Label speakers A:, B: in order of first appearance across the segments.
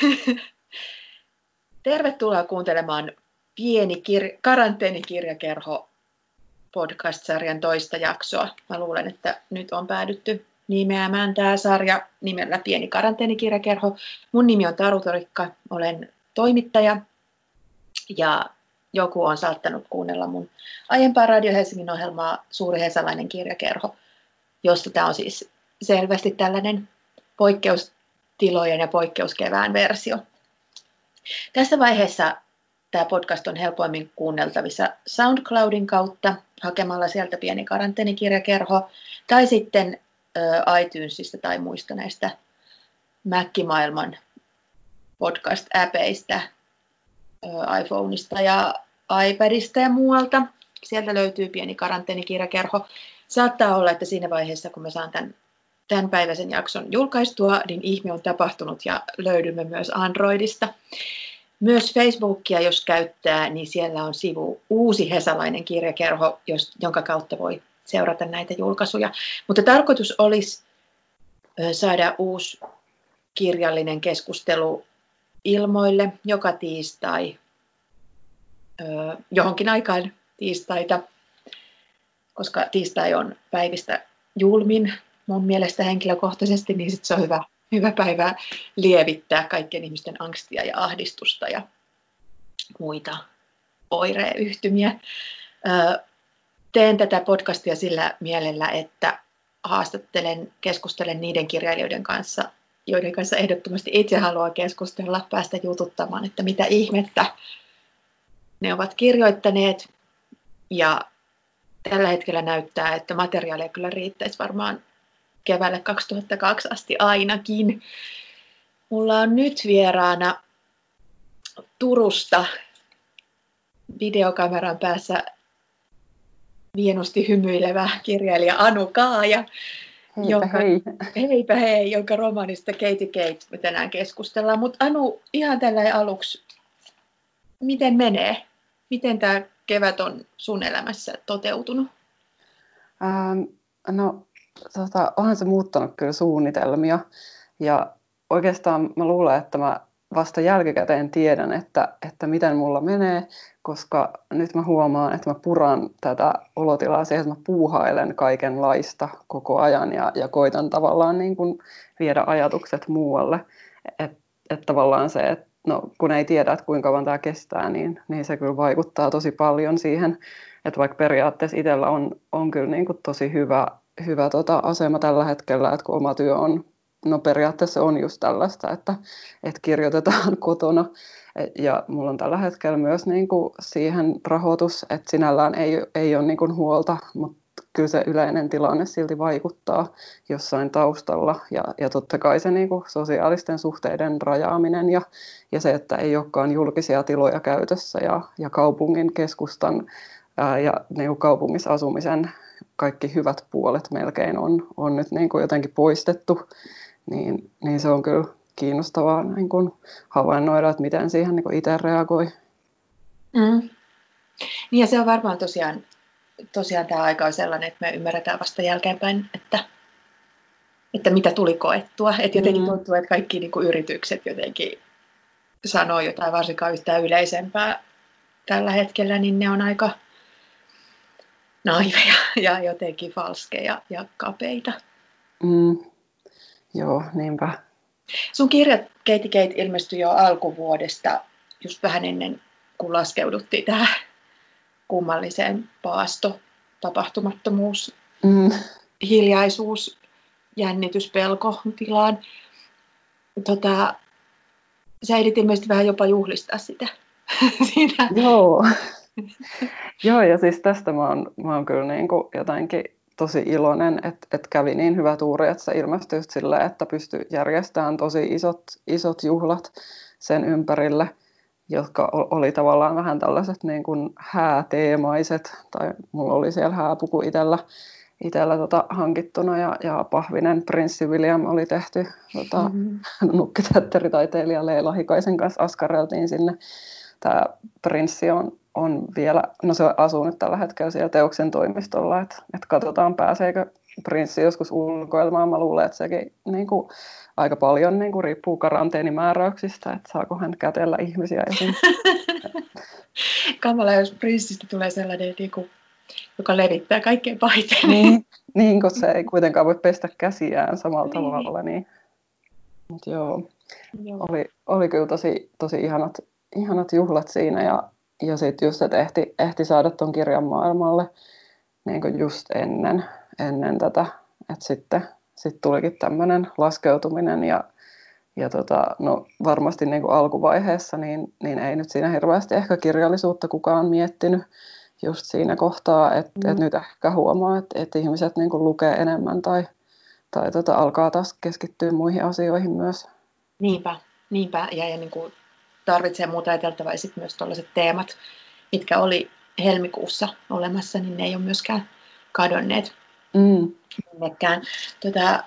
A: Tervetuloa kuuntelemaan pieni kir- karanteenikirjakerho podcast-sarjan toista jaksoa. Mä luulen, että nyt on päädytty nimeämään tämä sarja nimellä Pieni karanteenikirjakerho. Mun nimi on Taru Torikka, olen toimittaja ja joku on saattanut kuunnella mun aiempaa Radio Helsingin ohjelmaa Suuri Hesalainen kirjakerho, josta tämä on siis selvästi tällainen poikkeustilojen ja poikkeuskevään versio. Tässä vaiheessa tämä podcast on helpoimmin kuunneltavissa SoundCloudin kautta hakemalla sieltä pieni karanteenikirjakerho tai sitten iTunesista tai muista näistä Mac-maailman podcast-äpeistä iPhoneista ja iPadista ja muualta. Sieltä löytyy pieni karanteenikirjakerho. Saattaa olla, että siinä vaiheessa, kun mä saan tämän tämän päiväisen jakson julkaistua, niin ihme on tapahtunut ja löydymme myös Androidista. Myös Facebookia, jos käyttää, niin siellä on sivu Uusi Hesalainen kirjakerho, jonka kautta voi seurata näitä julkaisuja. Mutta tarkoitus olisi saada uusi kirjallinen keskustelu ilmoille joka tiistai johonkin aikaan tiistaita, koska tiistai on päivistä julmin mun mielestä henkilökohtaisesti, niin sit se on hyvä, hyvä päivä lievittää kaikkien ihmisten angstia ja ahdistusta ja muita oireyhtymiä. Teen tätä podcastia sillä mielellä, että haastattelen, keskustelen niiden kirjailijoiden kanssa, joiden kanssa ehdottomasti itse haluaa keskustella, päästä jututtamaan, että mitä ihmettä ne ovat kirjoittaneet. Ja tällä hetkellä näyttää, että materiaalia kyllä riittäisi varmaan keväälle 2002 asti ainakin. Mulla on nyt vieraana Turusta videokameran päässä vienosti hymyilevä kirjailija Anu Kaaja,
B: Heipä jonka, hei.
A: Heipä hei, jonka romanista Katie Kate me tänään keskustellaan. Mutta Anu, ihan tällä aluksi, miten menee? Miten tämä kevät on sun elämässä toteutunut?
B: Ähm, no tota, onhan se muuttanut kyllä suunnitelmia. Ja oikeastaan mä luulen, että mä vasta jälkikäteen tiedän, että, että miten mulla menee, koska nyt mä huomaan, että mä puran tätä olotilaa siihen, että mä puuhailen kaikenlaista koko ajan ja, ja koitan tavallaan niin kuin viedä ajatukset muualle. Että et tavallaan se, että no, kun ei tiedä, että kuinka kauan tämä kestää, niin, niin se kyllä vaikuttaa tosi paljon siihen, että vaikka periaatteessa itsellä on, on kyllä niin kuin tosi hyvä hyvä tota, asema tällä hetkellä, että kun oma työ on, no periaatteessa on just tällaista, että, että kirjoitetaan kotona. Ja mulla on tällä hetkellä myös niin kuin siihen rahoitus, että sinällään ei, ei ole niin kuin huolta, mutta kyllä se yleinen tilanne silti vaikuttaa jossain taustalla. Ja, ja totta kai se niin kuin sosiaalisten suhteiden rajaaminen ja, ja se, että ei olekaan julkisia tiloja käytössä ja, ja kaupungin keskustan ja niin kuin kaupungissa asumisen kaikki hyvät puolet melkein on, on nyt niin kuin jotenkin poistettu, niin, niin se on kyllä kiinnostavaa niin kuin havainnoida, että miten siihen niin kuin itse reagoi.
A: Mm. Niin ja se on varmaan tosiaan, tosiaan tämä aika on sellainen, että me ymmärretään vasta jälkeenpäin, että, että mitä tuli koettua. Että jotenkin mm. tuntuu, että kaikki niin kuin yritykset jotenkin sanoo jotain varsinkaan yhtään yleisempää tällä hetkellä, niin ne on aika, naiveja ja jotenkin falskeja ja kapeita.
B: Mm. Joo, niinpä.
A: Sun kirjat Keiti Kate ilmestyi jo alkuvuodesta, just vähän ennen kuin laskeuduttiin tähän kummalliseen paasto, tapahtumattomuus, mm. hiljaisuus, jännitys, pelko tilaan. Tota, sä ehdit ilmeisesti vähän jopa juhlistaa sitä.
B: Siinä. Joo. Joo, ja siis tästä mä oon, mä oon kyllä niin kuin jotenkin tosi iloinen, että, että kävi niin hyvä tuuri, että se ilmestyi just silleen, että pystyi järjestämään tosi isot, isot juhlat sen ympärille, jotka oli tavallaan vähän tällaiset niin kuin hääteemaiset, tai mulla oli siellä hääpuku itsellä, itsellä tota, hankittuna ja, ja Pahvinen Prinssi William oli tehty tota, mm-hmm. nukkiteatteritaiteilija Leila Hikaisen kanssa askareltiin sinne. Tämä prinssi on on vielä, no se asuu nyt tällä hetkellä siellä teoksen toimistolla, että, että katsotaan pääseekö prinssi joskus ulkoilmaan. Mä luulen, että sekin niin kuin, aika paljon niin kuin, riippuu karanteenimääräyksistä, että saako hän kätellä ihmisiä.
A: Kamala, jos prinssistä tulee sellainen, niin kuin, joka levittää kaikkein pahiten.
B: Niin, niin, koska se ei kuitenkaan voi pestä käsiään samalla niin. tavalla. Niin. Mut joo, joo. Oli, oli kyllä tosi, tosi ihanat, ihanat juhlat siinä ja, ja sitten just, että ehti, ehti saada tuon kirjan maailmalle niin kuin just ennen, ennen tätä, että sitten sit tulikin tämmöinen laskeutuminen ja, ja tota, no varmasti niin kuin alkuvaiheessa niin, niin ei nyt siinä hirveästi ehkä kirjallisuutta kukaan miettinyt just siinä kohtaa, että mm. et nyt ehkä huomaa, että et ihmiset niin kuin lukee enemmän tai, tai tota, alkaa taas keskittyä muihin asioihin myös.
A: Niinpä, niinpä. Ja, ja niin kuin tarvitsee muuta ajateltavaa ja sitten myös tällaiset teemat, mitkä oli helmikuussa olemassa, niin ne ei ole myöskään kadonneet mm. minnekään. Tuota,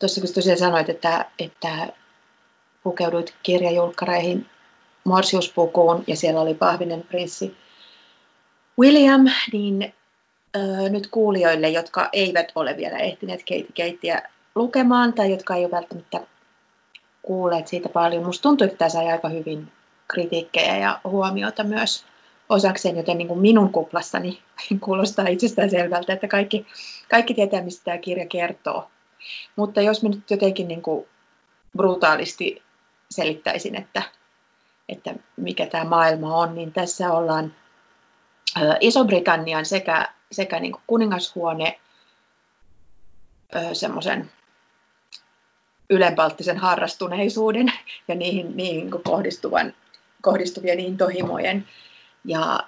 A: tuossa kun tosiaan sanoit, että, että pukeuduit kirjajulkkareihin Morsiuspukuun ja siellä oli pahvinen prinssi William, niin ö, nyt kuulijoille, jotka eivät ole vielä ehtineet Katie Keittiä lukemaan tai jotka ei ole välttämättä kuulleet siitä paljon. Musta tuntuu, että tämä sai aika hyvin kritiikkejä ja huomiota myös osakseen, joten niin kuin minun kuplassani kuulostaa itsestään selvältä, että kaikki, kaikki tietää, mistä tämä kirja kertoo. Mutta jos mä nyt jotenkin niin kuin brutaalisti selittäisin, että, että mikä tämä maailma on, niin tässä ollaan Iso-Britannian sekä, sekä niin kuin kuningashuone semmoisen ylenpalttisen harrastuneisuuden ja niihin, niihin kohdistuvan, kohdistuvien intohimojen ja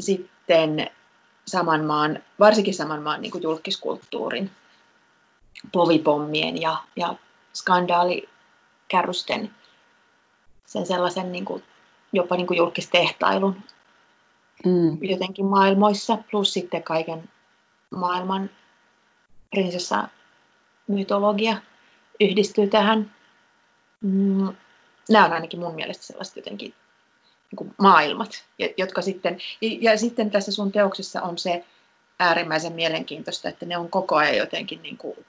A: sitten saman maan, varsinkin saman maan niin kuin julkiskulttuurin, povipommien ja, ja skandaalikärrysten, sen sellaisen niin kuin, jopa niin kuin julkistehtailun mm. jotenkin maailmoissa, plus sitten kaiken maailman prinsessa mytologia yhdistyy tähän. Mm, nämä on ainakin mun mielestä sellaiset jotenkin niin kuin maailmat, jotka sitten, ja sitten tässä sun teoksessa on se äärimmäisen mielenkiintoista, että ne on koko ajan jotenkin niin kuin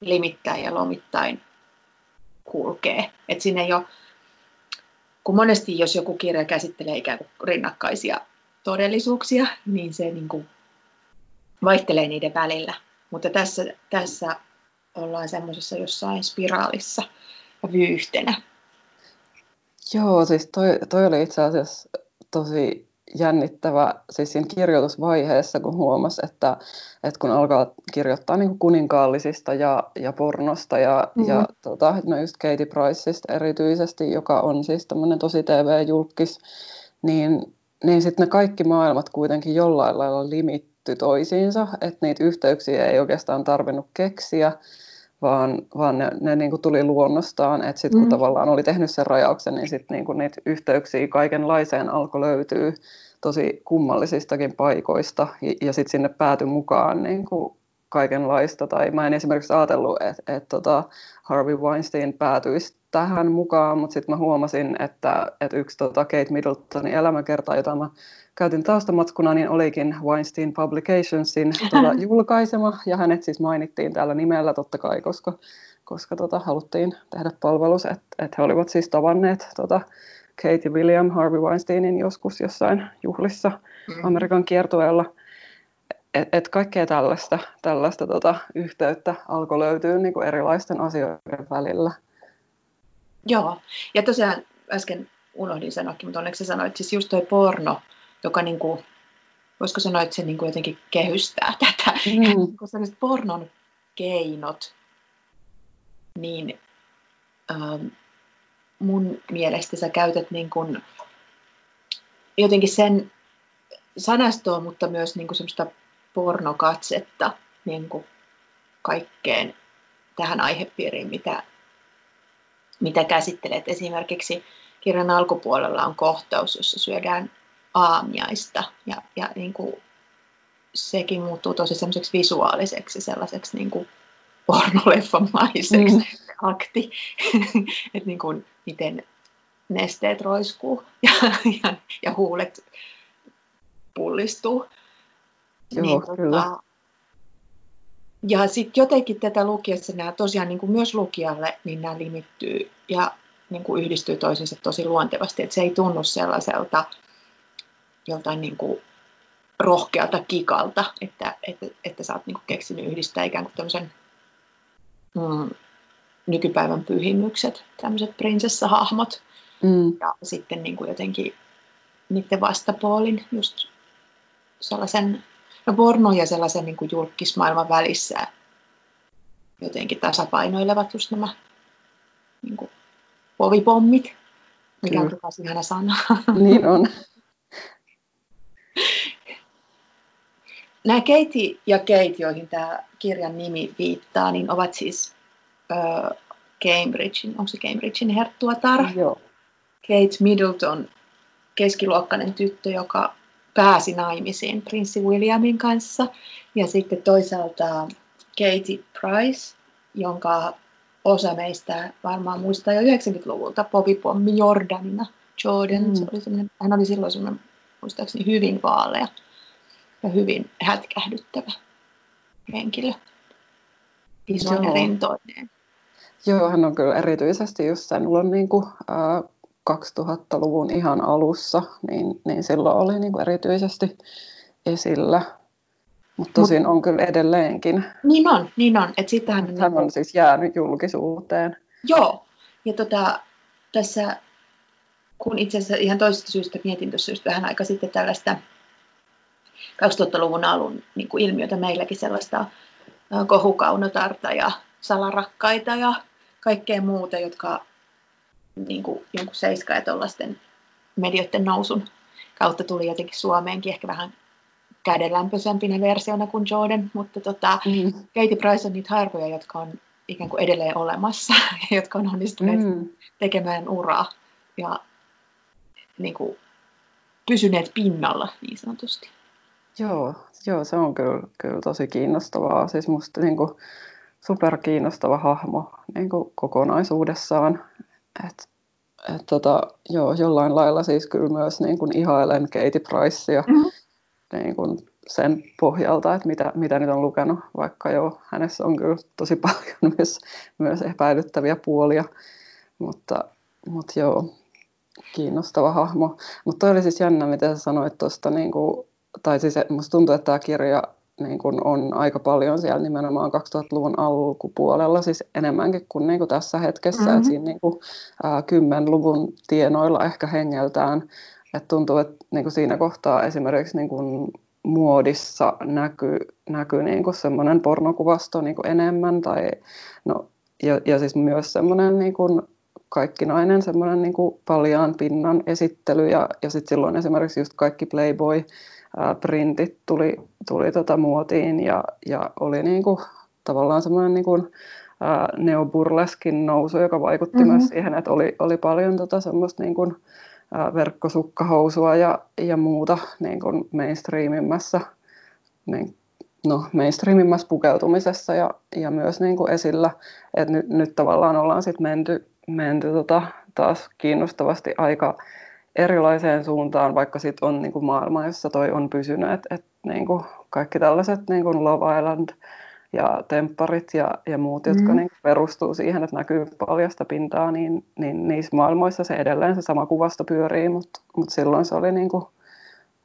A: limittäin ja lomittain kulkee. Että siinä ei ole, kun monesti jos joku kirja käsittelee ikään kuin rinnakkaisia todellisuuksia, niin se niin kuin vaihtelee niiden välillä. Mutta tässä, tässä ollaan semmoisessa jossain spiraalissa ja vyyhtenä.
B: Joo, siis toi, toi oli itse asiassa tosi jännittävä siis siinä kirjoitusvaiheessa, kun huomasi, että, että kun alkaa kirjoittaa niin kuninkaallisista ja, ja pornosta ja, mm-hmm. ja tota, no just Katie Priceista erityisesti, joka on siis tämmöinen tosi TV-julkis, niin, niin sitten ne kaikki maailmat kuitenkin jollain lailla limitty toisiinsa, että niitä yhteyksiä ei oikeastaan tarvinnut keksiä, vaan, vaan ne, ne niin kuin tuli luonnostaan, että sitten kun mm. tavallaan oli tehnyt sen rajauksen, niin sitten niin niitä yhteyksiä kaikenlaiseen alkoi löytyä tosi kummallisistakin paikoista, ja, ja sitten sinne päätyi mukaan niin kuin kaikenlaista, tai mä en esimerkiksi ajatellut, että, että tota Harvey Weinstein päätyisi tähän mukaan, mutta sitten mä huomasin, että, että yksi tota Kate Middletonin elämäkerta, jota mä käytin taustamatskuna, niin olikin Weinstein Publicationsin tuota, julkaisema, ja hänet siis mainittiin täällä nimellä totta kai, koska, koska tota, haluttiin tehdä palvelus, että et he olivat siis tavanneet tota, Katie William Harvey Weinsteinin joskus jossain juhlissa mm. Amerikan kiertueella. Että et kaikkea tällaista, tällaista tota, yhteyttä alkoi löytyä niin kuin erilaisten asioiden välillä.
A: Joo, ja tosiaan äsken unohdin sanoakin, mutta onneksi sanoit, siis just toi porno, joka niin kuin, voisiko sanoa, että se niin kuin jotenkin kehystää tätä, mm. kun sellaiset pornon keinot, niin ähm, mun mielestä sä käytät niin kuin jotenkin sen sanastoa, mutta myös niin kuin semmoista pornokatsetta niin kuin kaikkeen tähän aihepiiriin, mitä, mitä käsittelet. Esimerkiksi kirjan alkupuolella on kohtaus, jossa syödään aamiaista ja, ja niin kuin sekin muuttuu tosi semmoiseksi visuaaliseksi, sellaiseksi niin kuin pornoleffamaiseksi mm. akti, että niin kuin, miten nesteet roiskuu ja, ja, ja huulet pullistuu.
B: Joo, niin, tota, kyllä. Tota,
A: ja sitten jotenkin tätä lukiessa nämä tosiaan niin kuin myös lukijalle, niin nämä limittyy ja niin kuin yhdistyy toisensa tosi luontevasti, että se ei tunnu sellaiselta joltain niin kuin rohkealta kikalta, että, että, että sä oot niin kuin keksinyt yhdistää ikään kuin tämmöisen mm, nykypäivän pyhimykset, tämmöiset prinsessahahmot, mm. ja sitten niin kuin jotenkin niiden vastapuolin just sellaisen, no porno ja sellaisen niin kuin julkismaailman välissä jotenkin tasapainoilevat just nämä niin kuin povipommit, mikä on taas ihana sana.
B: Niin on.
A: Nämä Katie ja Kate, joihin tämä kirjan nimi viittaa, niin ovat siis äh, Cambridgein, onko se Cambridgein herttuatar?
B: Joo.
A: Kate Middleton, keskiluokkainen tyttö, joka pääsi naimisiin prinssi Williamin kanssa. Ja sitten toisaalta Katie Price, jonka osa meistä varmaan muistaa jo 90-luvulta Pommi Jordanina. Jordan, mm. se oli hän oli silloin semmoinen muistaakseni hyvin vaalea ja hyvin hätkähdyttävä henkilö. Isoinen rentoineen.
B: Joo, hän on kyllä erityisesti just sen on niin kuin, äh, 2000-luvun ihan alussa, niin, niin silloin oli niin kuin erityisesti esillä. Mutta tosin Mut, on kyllä edelleenkin.
A: Niin on, niin on. Et sitähän
B: hän on niinku- siis jäänyt julkisuuteen.
A: Joo, ja tota, tässä kun itse asiassa ihan toisesta syystä mietin tuossa just vähän aika sitten tällaista 2000-luvun alun niin kuin ilmiötä meilläkin sellaista kohukaunotarta ja salarakkaita ja kaikkea muuta, jotka niin kuin, jonkun seiska ja tuollaisten medioiden nousun kautta tuli jotenkin Suomeenkin ehkä vähän kädenlämpöisempinä versiona kuin Jordan, mutta tota, mm. Katie Price on niitä harvoja, jotka on ikään kuin edelleen olemassa ja jotka on onnistuneet mm. tekemään uraa ja niin kuin, pysyneet pinnalla niin sanotusti.
B: Joo, joo se on kyllä, kyllä tosi kiinnostavaa. Siis musta niin kuin, superkiinnostava hahmo niin kuin kokonaisuudessaan. Et, et, tota, joo, jollain lailla siis kyllä myös niin kuin ihailen Katie Pricea mm-hmm. niin kuin sen pohjalta, että mitä, mitä nyt on lukenut, vaikka joo, hänessä on kyllä tosi paljon myös, myös epäilyttäviä puolia, mutta, mutta joo, kiinnostava hahmo. Mutta oli siis jännä, mitä sä sanoit tuosta, niin kuin, tai siis musta tuntuu, että tämä kirja niin kuin on aika paljon siellä nimenomaan 2000-luvun alkupuolella, siis enemmänkin kuin, niin kuin tässä hetkessä, mm-hmm. että siinä niin kuin, ää, 10-luvun tienoilla ehkä hengeltään, että tuntuu, että niin kuin siinä kohtaa esimerkiksi niin kuin muodissa näkyy, näkyy niin kuin semmoinen pornokuvasto niin kuin enemmän, tai, no, ja, ja siis myös semmoinen niin kuin kaikkinainen semmoinen niin kuin paljaan pinnan esittely, ja, ja sitten silloin esimerkiksi just kaikki Playboy, printit tuli, tuli tota muotiin ja, ja oli niin kuin, tavallaan semmoinen niin kuin, neoburleskin nousu, joka vaikutti mm-hmm. myös siihen, että oli, oli paljon tota semmoista niin kuin, verkkosukkahousua ja, ja muuta niin kuin mainstreamimmässä, niin, no, mainstreamimmässä pukeutumisessa ja, ja myös niin kuin esillä. Et nyt, nyt tavallaan ollaan sitten menty, menty tota, taas kiinnostavasti aika erilaiseen suuntaan, vaikka sitten on niin kuin maailma, jossa toi on pysynyt, että et, niin kuin kaikki tällaiset niin kuin Love Island ja tempparit ja, ja muut, jotka mm. niin perustuu siihen, että näkyy paljasta pintaa, niin, niin niissä maailmoissa se edelleen se sama kuvasto pyörii, mutta mut silloin se oli niin kuin,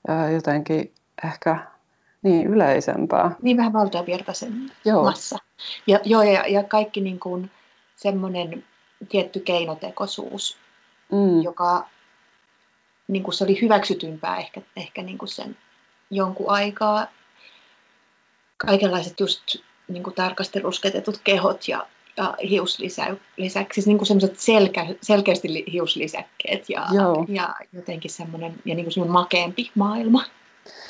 B: ää, jotenkin ehkä niin yleisempää.
A: Niin vähän valtavirtaisemmassa. Ja, joo, ja, ja kaikki niin kuin semmoinen tietty keinotekoisuus, mm. joka niin kuin se oli hyväksytympää ehkä, ehkä niin kuin sen jonkun aikaa. Kaikenlaiset just niin kuin tarkasti rusketetut kehot ja, ja hiuslisäksi, siis niin kuin sellaiset selkä, selkeästi hiuslisäkkeet ja, ja jotenkin semmoinen, ja niin kuin semmoinen makeampi maailma.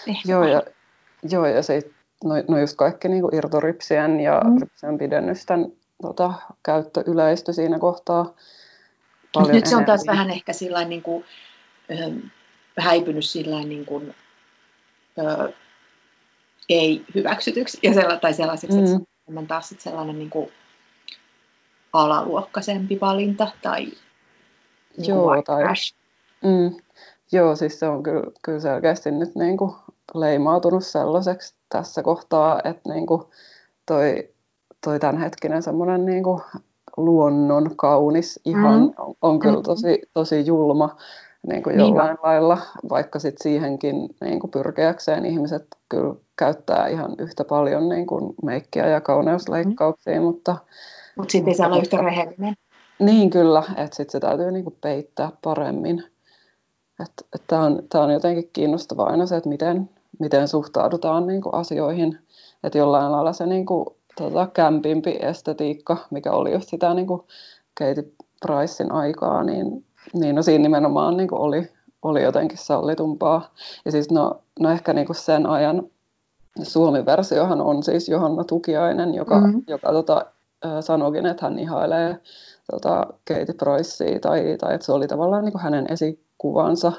B: Ehkä joo, ja, joo, ja se, no, no just kaikki niin kuin irtoripsien ja mm. ripsien pidennysten tota, käyttö yleistyi siinä kohtaa.
A: Paljon nyt se on taas vähän ehkä sillä niin kuin, häipynyt sillä niin kuin, ö, ei hyväksytyksi ja sella, tai sellaiseksi, mm. että se on taas sellainen niin kuin alaluokkaisempi valinta tai niin Joo, tai,
B: mm, Joo, siis se on kyllä, kyllä selkeästi nyt niin kuin leimautunut sellaiseksi tässä kohtaa, että niin kuin toi, toi tämänhetkinen semmoinen niin kuin luonnon kaunis ihan mm. on, on kyllä mm. tosi, tosi julma niin kuin jollain niin. lailla, vaikka sit siihenkin niin kuin pyrkiäkseen ihmiset kyllä käyttää ihan yhtä paljon niin kuin meikkiä ja kauneusleikkauksia, mm. mutta...
A: Mutta sitten ei saa olla yhtä rehellinen.
B: Niin kyllä, että sitten se täytyy niin kuin peittää paremmin. Tämä on, tää on jotenkin kiinnostavaa aina se, että miten, miten suhtaudutaan niin kuin asioihin. Että jollain lailla se niin kuin, tota, kämpimpi estetiikka, mikä oli just sitä niin kuin Katie Pricein aikaa, niin, niin no siinä nimenomaan niin kuin oli, oli jotenkin sallitumpaa. Ja siis no, no ehkä niin kuin sen ajan Suomi-versiohan on siis Johanna Tukiainen, joka, mm-hmm. joka tota, sanoikin, että hän ihailee tota, Katie Pricea tai, tai että se oli tavallaan niin kuin hänen esikuvansa.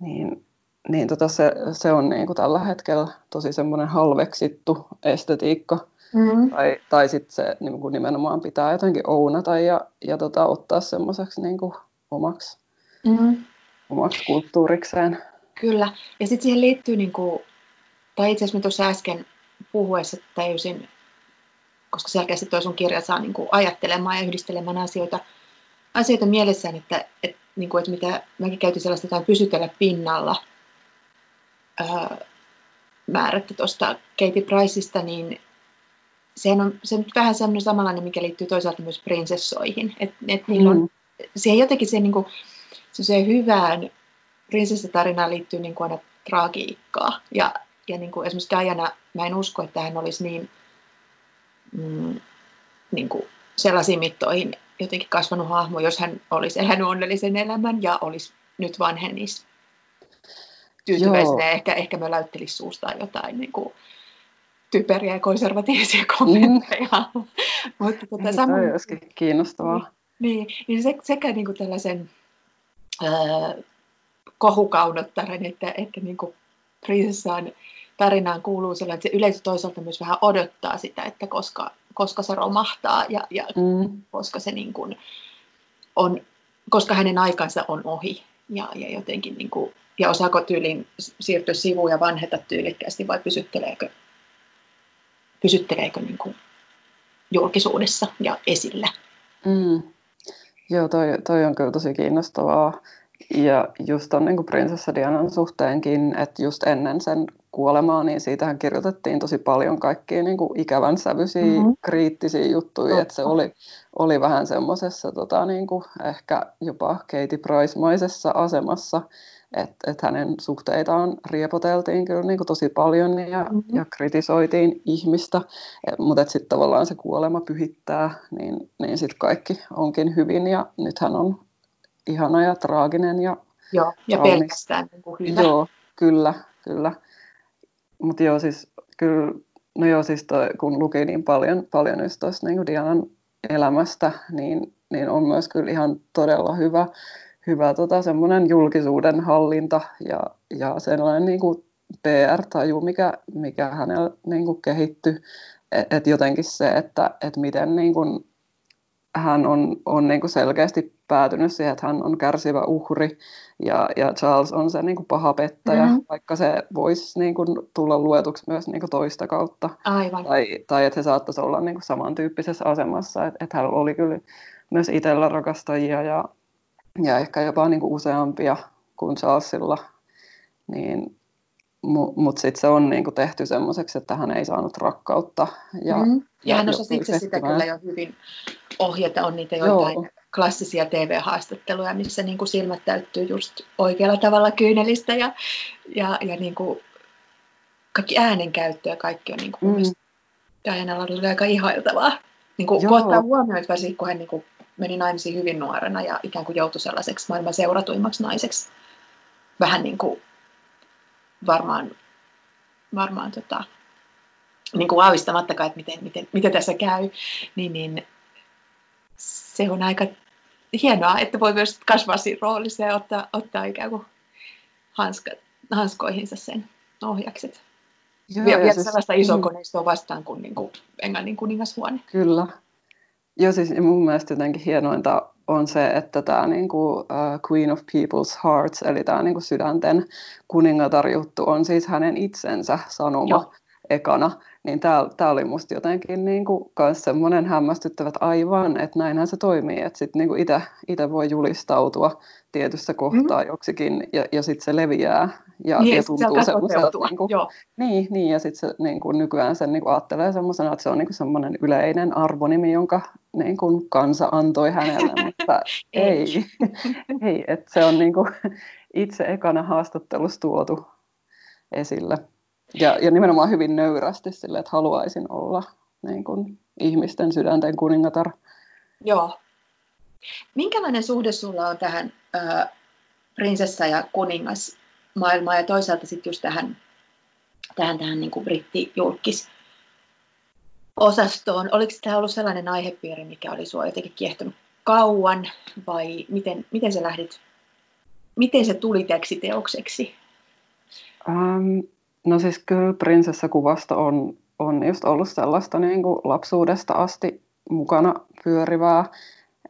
B: Niin, niin tota se, se on niin kuin tällä hetkellä tosi semmoinen halveksittu estetiikka. Mm-hmm. Tai, tai sitten se niin kuin nimenomaan pitää jotenkin ounata ja, ja tota, ottaa semmoiseksi niin kuin omaksi, mm-hmm. omaksi kulttuurikseen.
A: Kyllä. Ja sitten siihen liittyy, niin kuin, tai itse asiassa tuossa äsken puhuessa täysin, koska selkeästi tuo sun kirja saa niin kuin ajattelemaan ja yhdistelemään asioita, asioita mielessään, että, että, niin kuin, että mitä mäkin käytin sellaista jotain pysytellä pinnalla ää, määrättä tuosta Katie Priceista, niin sehän on, se on vähän semmoinen samanlainen, mikä liittyy toisaalta myös prinsessoihin. Et, et mm. on, siihen jotenkin se, niin kuin, se hyvään prinsessatarinaan liittyy niin kuin aina tragiikkaa. Ja, ja niin kuin esimerkiksi Diana, mä en usko, että hän olisi niin, mm, niin kuin sellaisiin mittoihin jotenkin kasvanut hahmo, jos hän olisi elänyt onnellisen elämän ja olisi nyt vanhennis tyytyväisenä. Ehkä, ehkä mä läyttelisi suustaan jotain niin kuin, typeriä ja konservatiivisia kommentteja.
B: Mm. Mutta tota, niin, samoin, olisikin kiinnostavaa.
A: Niin, niin se, sekä niin kuin tällaisen ää, kohukaunottaren, että, että niin kuin prinsessaan tarinaan kuuluu sellainen, että se yleisö toisaalta myös vähän odottaa sitä, että koska, koska se romahtaa ja, ja mm. koska se niin kuin on, koska hänen aikansa on ohi ja, ja jotenkin niin kuin, ja osaako tyylin siirtyä sivuun ja vanheta tyylikkäästi vai pysytteleekö pysytteleekö niin kuin julkisuudessa ja esillä.
B: Mm. Joo, toi, toi on kyllä tosi kiinnostavaa. Ja just ton niin prinsessa Dianan suhteenkin, että just ennen sen kuolemaa, niin siitähän kirjoitettiin tosi paljon kaikkia niin kuin ikävän sävyisiä, mm-hmm. kriittisiä juttuja, että se oli, oli vähän semmoisessa tota, niin ehkä jopa Katie Price-maisessa asemassa, että et hänen suhteitaan riepoteltiin kyllä niin kuin tosi paljon ja, mm-hmm. ja kritisoitiin ihmistä, mutta sitten tavallaan se kuolema pyhittää, niin, niin sitten kaikki onkin hyvin ja nyt hän on ihana ja traaginen ja
A: Joo, ja kaunis. pelkästään niin kuin hyvä.
B: Joo, kyllä, kyllä. Mutta joo, siis kyllä, no joo, siis toi, kun luki niin paljon, paljon just tuosta niin Dianan elämästä, niin, niin on myös kyllä ihan todella hyvä hyvä tota, semmoinen julkisuuden hallinta ja, ja sellainen niin kuin PR-taju, mikä, mikä hänellä niin kuin kehittyi. Että et jotenkin se, että et miten niin kuin hän on, on niin kuin selkeästi päätynyt siihen, että hän on kärsivä uhri ja, ja Charles on se niin kuin paha pettäjä, mm-hmm. vaikka se voisi niin kuin tulla luetuksi myös niin kuin toista kautta.
A: Aivan.
B: Tai, tai että he saattaisi olla niin kuin samantyyppisessä asemassa, että, että hän oli kyllä myös itsellä rakastajia ja, ja ehkä jopa niin kuin useampia kuin Charlesilla, niin, mutta sitten se on niin kuin tehty semmoiseksi, että hän ei saanut rakkautta.
A: Ja, mm. ja, hän osasi itse sitä kyllä jo hyvin ohjata. On niitä joitain Joo. klassisia TV-haastatteluja, missä niin kuin silmät täyttyy just oikealla tavalla kyynelistä ja, ja, ja niin kuin kaikki äänenkäyttö ja kaikki on niin kuin mm. Dianalla oli aika ihailtavaa. Niin kuin, kun ottaa huomioon, että kun hän niin kuin meni naimisiin hyvin nuorena ja ikään kuin joutui sellaiseksi maailman seuratuimmaksi naiseksi. Vähän niin kuin varmaan, varmaan tota, niin kuin aavistamattakaan, että miten, miten, miten tässä käy, niin, niin se on aika hienoa, että voi myös kasvaa siinä roolissa ja ottaa, ottaa ikään kuin hanska, hanskoihinsa sen ohjakset. Joo, ja, ja siis, sellaista isokoneistoa vastaan kuin, niin kuin Englannin kuningashuone.
B: Kyllä, Joo, siis mun mielestä jotenkin hienointa on se, että tämä niinku, uh, Queen of People's Hearts, eli tämä niinku sydänten kuningatar juttu, on siis hänen itsensä sanoma. Joo. ekana, niin tämä oli musta jotenkin niin kuin kans semmoinen hämmästyttävä, aivan, että näinhän se toimii, että sitten niin itse voi julistautua tietyssä kohtaa mm. joksikin ja, ja sitten se leviää ja,
A: niin,
B: ja
A: tuntuu semmoiselta. Niin, kuin,
B: niin, niin, ja sitten se niin kuin nykyään sen niin kuin ajattelee semmoisena, että se on niin kuin semmoinen yleinen arvonimi, jonka niin kuin kansa antoi hänelle, mutta ei, ei että se on niin kuin itse ekana haastattelussa tuotu esille. Ja, ja nimenomaan hyvin nöyrästi sille, että haluaisin olla niin kuin, ihmisten sydänten kuningatar.
A: Joo. Minkälainen suhde sulla on tähän äh, prinsessa- ja kuningasmaailmaan ja toisaalta sitten just tähän, tähän, tähän niin kuin brittijulkis osastoon. Oliko tämä ollut sellainen aihepiiri, mikä oli sinua jotenkin kiehtonut kauan vai miten, miten sä lähdit, miten se tuli tekstiteokseksi?
B: Um, No siis kyllä prinsessakuvasta on, on just ollut sellaista niin kuin lapsuudesta asti mukana pyörivää,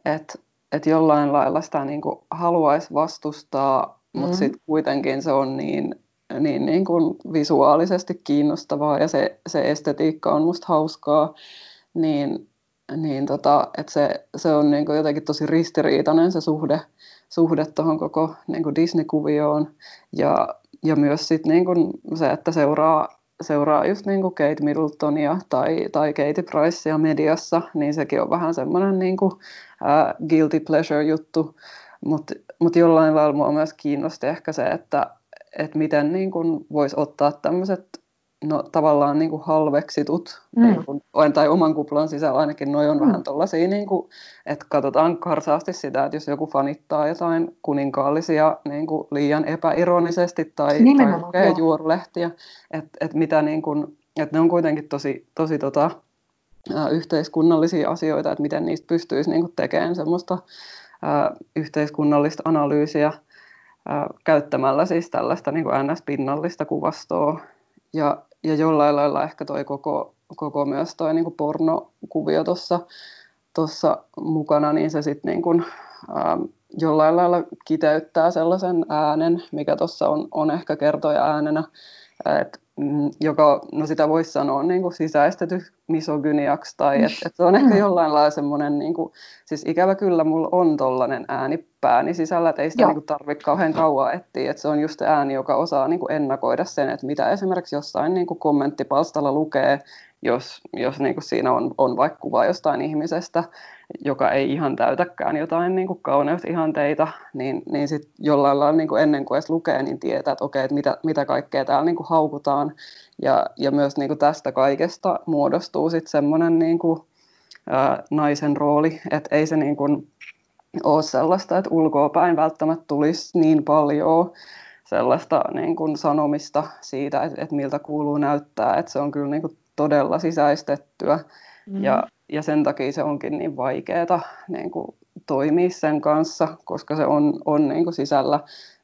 B: että et jollain lailla sitä niin kuin haluaisi vastustaa, mm. mutta sitten kuitenkin se on niin, niin, niin kuin visuaalisesti kiinnostavaa ja se, se estetiikka on musta hauskaa, niin, niin tota, että se, se on niin kuin jotenkin tosi ristiriitainen se suhde, suhde tuohon koko niin kuin Disney-kuvioon ja ja myös sit niin kun se, että seuraa, seuraa just niin kuin Kate Middletonia tai, tai Katie Pricea mediassa, niin sekin on vähän semmoinen niin kuin, uh, guilty pleasure-juttu. Mutta mut jollain lailla mua myös kiinnosti ehkä se, että et miten niin voisi ottaa tämmöiset no, tavallaan niin kuin halveksitut, mm. niin kuin, tai oman kuplan sisällä ainakin noin on mm. vähän tuollaisia, niin kuin, että katsotaan karsaasti sitä, että jos joku fanittaa jotain kuninkaallisia niin kuin liian epäironisesti tai, tai lukee juorulehtiä, että, että mitä niin kuin, että ne on kuitenkin tosi, tosi tota, yhteiskunnallisia asioita, että miten niistä pystyisi niin kuin tekemään semmoista yhteiskunnallista analyysiä käyttämällä siis tällaista niin kuin ns-pinnallista kuvastoa. Ja, ja jollain lailla ehkä toi koko, koko myös toi niin kuin pornokuvio tuossa tossa mukana, niin se sitten niin kuin, ähm, jollain lailla kiteyttää sellaisen äänen, mikä tuossa on, on ehkä kertoja äänenä, että Mm, joka, no sitä voisi sanoa niin kuin sisäistetty misogyniaksi, tai että et se on ehkä jollain lailla semmoinen, niin kuin, siis ikävä kyllä mulla on tollainen ääni pääni sisällä, että ei sitä niin tarvitse kauhean kauan etsiä, että se on just ääni, joka osaa niin kuin ennakoida sen, että mitä esimerkiksi jossain niin kuin kommenttipalstalla lukee, jos, jos niin kuin siinä on, on vaikka kuva jostain ihmisestä, joka ei ihan täytäkään jotain niin kuin kauneusihanteita, niin, niin sit jollain lailla niin kuin ennen kuin edes lukee, niin tietää, että okei, että mitä, mitä kaikkea täällä niin kuin haukutaan. Ja, ja myös niin kuin tästä kaikesta muodostuu sitten semmoinen niin kuin, ää, naisen rooli, että ei se niin kuin ole sellaista, että ulkoapäin välttämättä tulisi niin paljon sellaista niin kuin sanomista siitä, että, että miltä kuuluu näyttää, että se on kyllä niin kuin todella sisäistettyä. Mm. Ja, ja sen takia se onkin niin vaikeaa niin kuin toimia sen kanssa, koska se on, on niin kuin sisällä.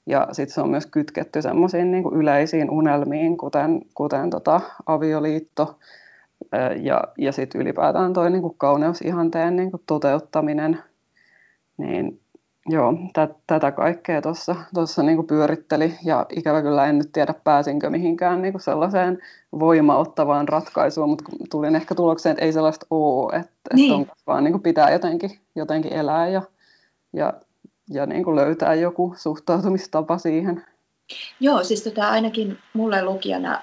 B: Ja sitten se on myös kytketty semmoisiin niin yleisiin unelmiin, kuten, kuten tota avioliitto ja, ja sitten ylipäätään toi niin kuin kauneusihanteen niin kuin toteuttaminen. Niin joo, tä, tätä kaikkea tuossa niin pyöritteli ja ikävä kyllä en nyt tiedä pääsinkö mihinkään niin sellaiseen voimauttavaan ratkaisuun, mutta tulin ehkä tulokseen, että ei sellaista ole, että, niin. että on vaan niin pitää jotenkin, jotenkin elää ja, ja, ja niin löytää joku suhtautumistapa siihen.
A: Joo, siis tota, ainakin mulle lukijana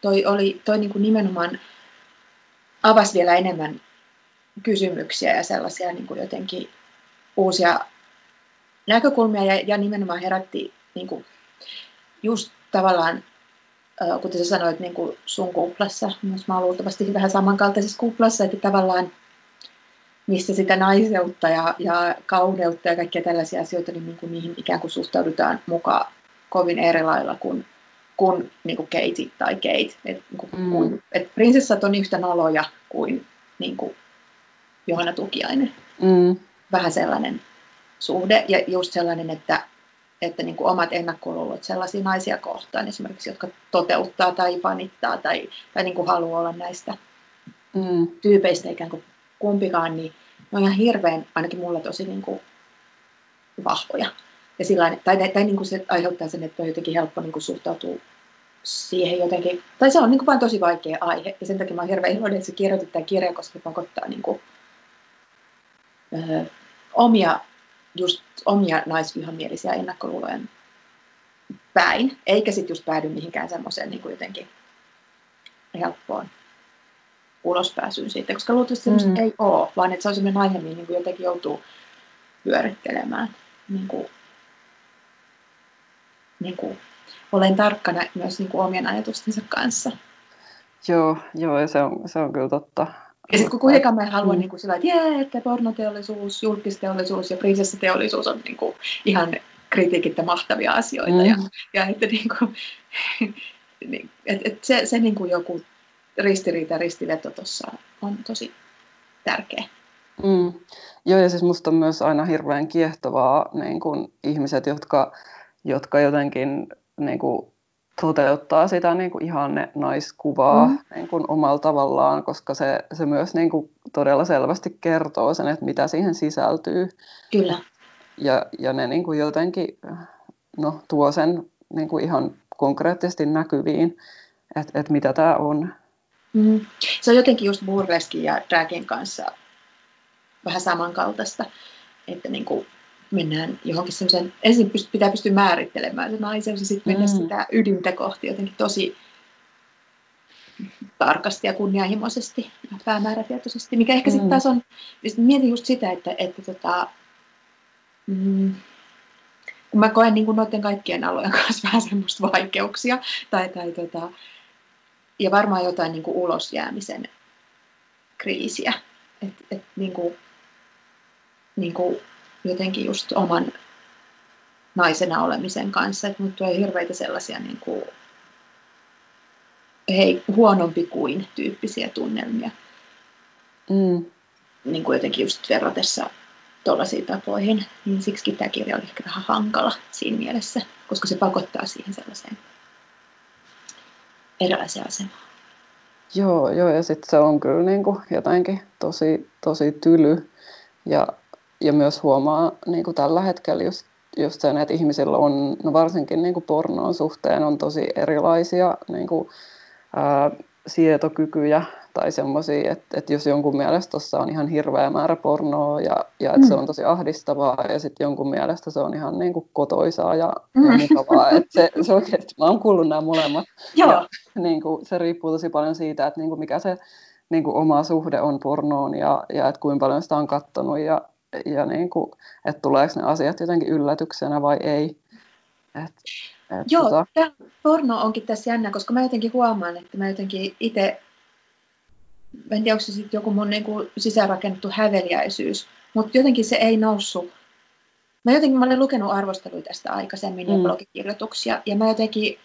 A: toi, oli, toi niin nimenomaan avasi vielä enemmän kysymyksiä ja sellaisia niin kuin jotenkin uusia näkökulmia ja, ja nimenomaan herätti niin kuin, just tavallaan, äh, kuten sä sanoit, niin kuin sun kuplassa, myös mä olen luultavasti vähän samankaltaisessa kuplassa, että tavallaan missä sitä naiseutta ja, ja kauneutta ja kaikkia tällaisia asioita, niin, niin kuin niihin ikään kuin suhtaudutaan mukaan kovin eri lailla kuin, kuin, niin kuin Kate tai Kate. Et, niin kuin, mm. kuin, et prinsessat on yhtä noloja kuin, niin kuin Johanna Tukiainen. Mm. Vähän sellainen suhde ja just sellainen, että, että niin kuin omat ennakkoluulot sellaisia naisia kohtaan esimerkiksi, jotka toteuttaa tai panittaa tai, tai niin kuin haluaa olla näistä mm. tyypeistä ikään kuin kumpikaan, niin ne on ihan hirveän, ainakin mulla tosi niin kuin vahvoja. Ja sillain, tai tai niin kuin se aiheuttaa sen, että on jotenkin helppo niin kuin suhtautua siihen jotenkin, tai se on niin kuin vain tosi vaikea aihe, ja sen takia mä oon hirveän iloinen, että se kirjoitit tämä kirja, koska se pakottaa niin kuin, omia, just omia naisvihamielisiä ennakkoluuloja päin, eikä sitten just päädy mihinkään semmoiseen niin jotenkin helppoon ulospääsyyn siitä, koska luultavasti mm. ei ole, vaan että se on sellainen aihe, mihin niin jotenkin joutuu pyörittelemään. Niin kuin, niin kuin, olen tarkkana myös niin kuin omien ajatustensa kanssa.
B: Joo, joo ja se on, se on kyllä totta.
A: Ja sitten kun kuitenkaan mä en halua mm. niin kuin sillä, että jee, että pornoteollisuus, julkisteollisuus ja prinsessateollisuus on niin kuin ihan kritiikittä mahtavia asioita. Mm. Ja, ja että niin kuin, niin, et, et se, se niin kuin joku ristiriita, ristiveto tuossa on tosi tärkeä.
B: Mm. Joo, ja siis musta on myös aina hirveän kiehtovaa niin kun ihmiset, jotka, jotka jotenkin niin kun, toteuttaa sitä niin kuin ihanne naiskuvaa mm. niin kuin omalla tavallaan, koska se, se myös niin kuin todella selvästi kertoo sen, että mitä siihen sisältyy.
A: Kyllä.
B: Ja, ja ne niin kuin jotenkin no, tuo sen niin kuin ihan konkreettisesti näkyviin, että, että mitä tämä on.
A: Mm. Se on jotenkin just burleskin ja dragin kanssa vähän samankaltaista, että niin kuin mennään johonkin semmoiseen, ensin pitää pystyä määrittelemään se naiseus ja sitten mennä mm. sitä ydintä kohti jotenkin tosi tarkasti ja kunnianhimoisesti ja päämäärätietoisesti, mikä ehkä mm. sitten taas on, mietin just sitä, että, että tota, mm, kun mä koen niin kuin noiden kaikkien alojen kanssa vähän semmoista vaikeuksia, tai, tai tota, ja varmaan jotain niin kuin ulosjäämisen kriisiä. Et, et, niin kuin, niin kuin jotenkin just oman naisena olemisen kanssa, että mut tulee hirveitä sellaisia niin kuin, hei, huonompi kuin tyyppisiä tunnelmia. Mm. Niin kuin jotenkin just verratessa tuollaisiin tapoihin, niin siksi tämä kirja oli ehkä vähän hankala siinä mielessä, koska se pakottaa siihen sellaiseen erilaiseen asemaan.
B: Joo, joo ja sitten se on kyllä niin kuin jotenkin tosi, tosi tyly ja, ja myös huomaa niin kuin tällä hetkellä just, just sen, että ihmisillä on, no varsinkin niin kuin pornoon suhteen on tosi erilaisia niin kuin, ää, sietokykyjä tai semmoisia, että, että jos jonkun mielestä tuossa on ihan hirveä määrä pornoa ja, ja että mm. se on tosi ahdistavaa ja sitten jonkun mielestä se on ihan niin kuin kotoisaa ja, mm. ja mukavaa. Että se, se oikeasti, mä oon kuullut nämä molemmat.
A: Joo. Ja,
B: niin kuin, se riippuu tosi paljon siitä, että niin kuin mikä se niin kuin oma suhde on pornoon ja, ja että kuinka paljon sitä on kattonut ja, ja niin kuin, että tuleeko ne asiat jotenkin yllätyksenä vai ei. Et,
A: et Joo, tota... tämä porno onkin tässä jännä, koska mä jotenkin huomaan, että mä jotenkin itse en tiedä, onko se sitten joku mun niinku sisäänrakennettu häveliäisyys, mutta jotenkin se ei noussut. Mä jotenkin, mä olen lukenut arvosteluita tästä aikaisemmin mm. ja blogikirjoituksia, ja mä jotenkin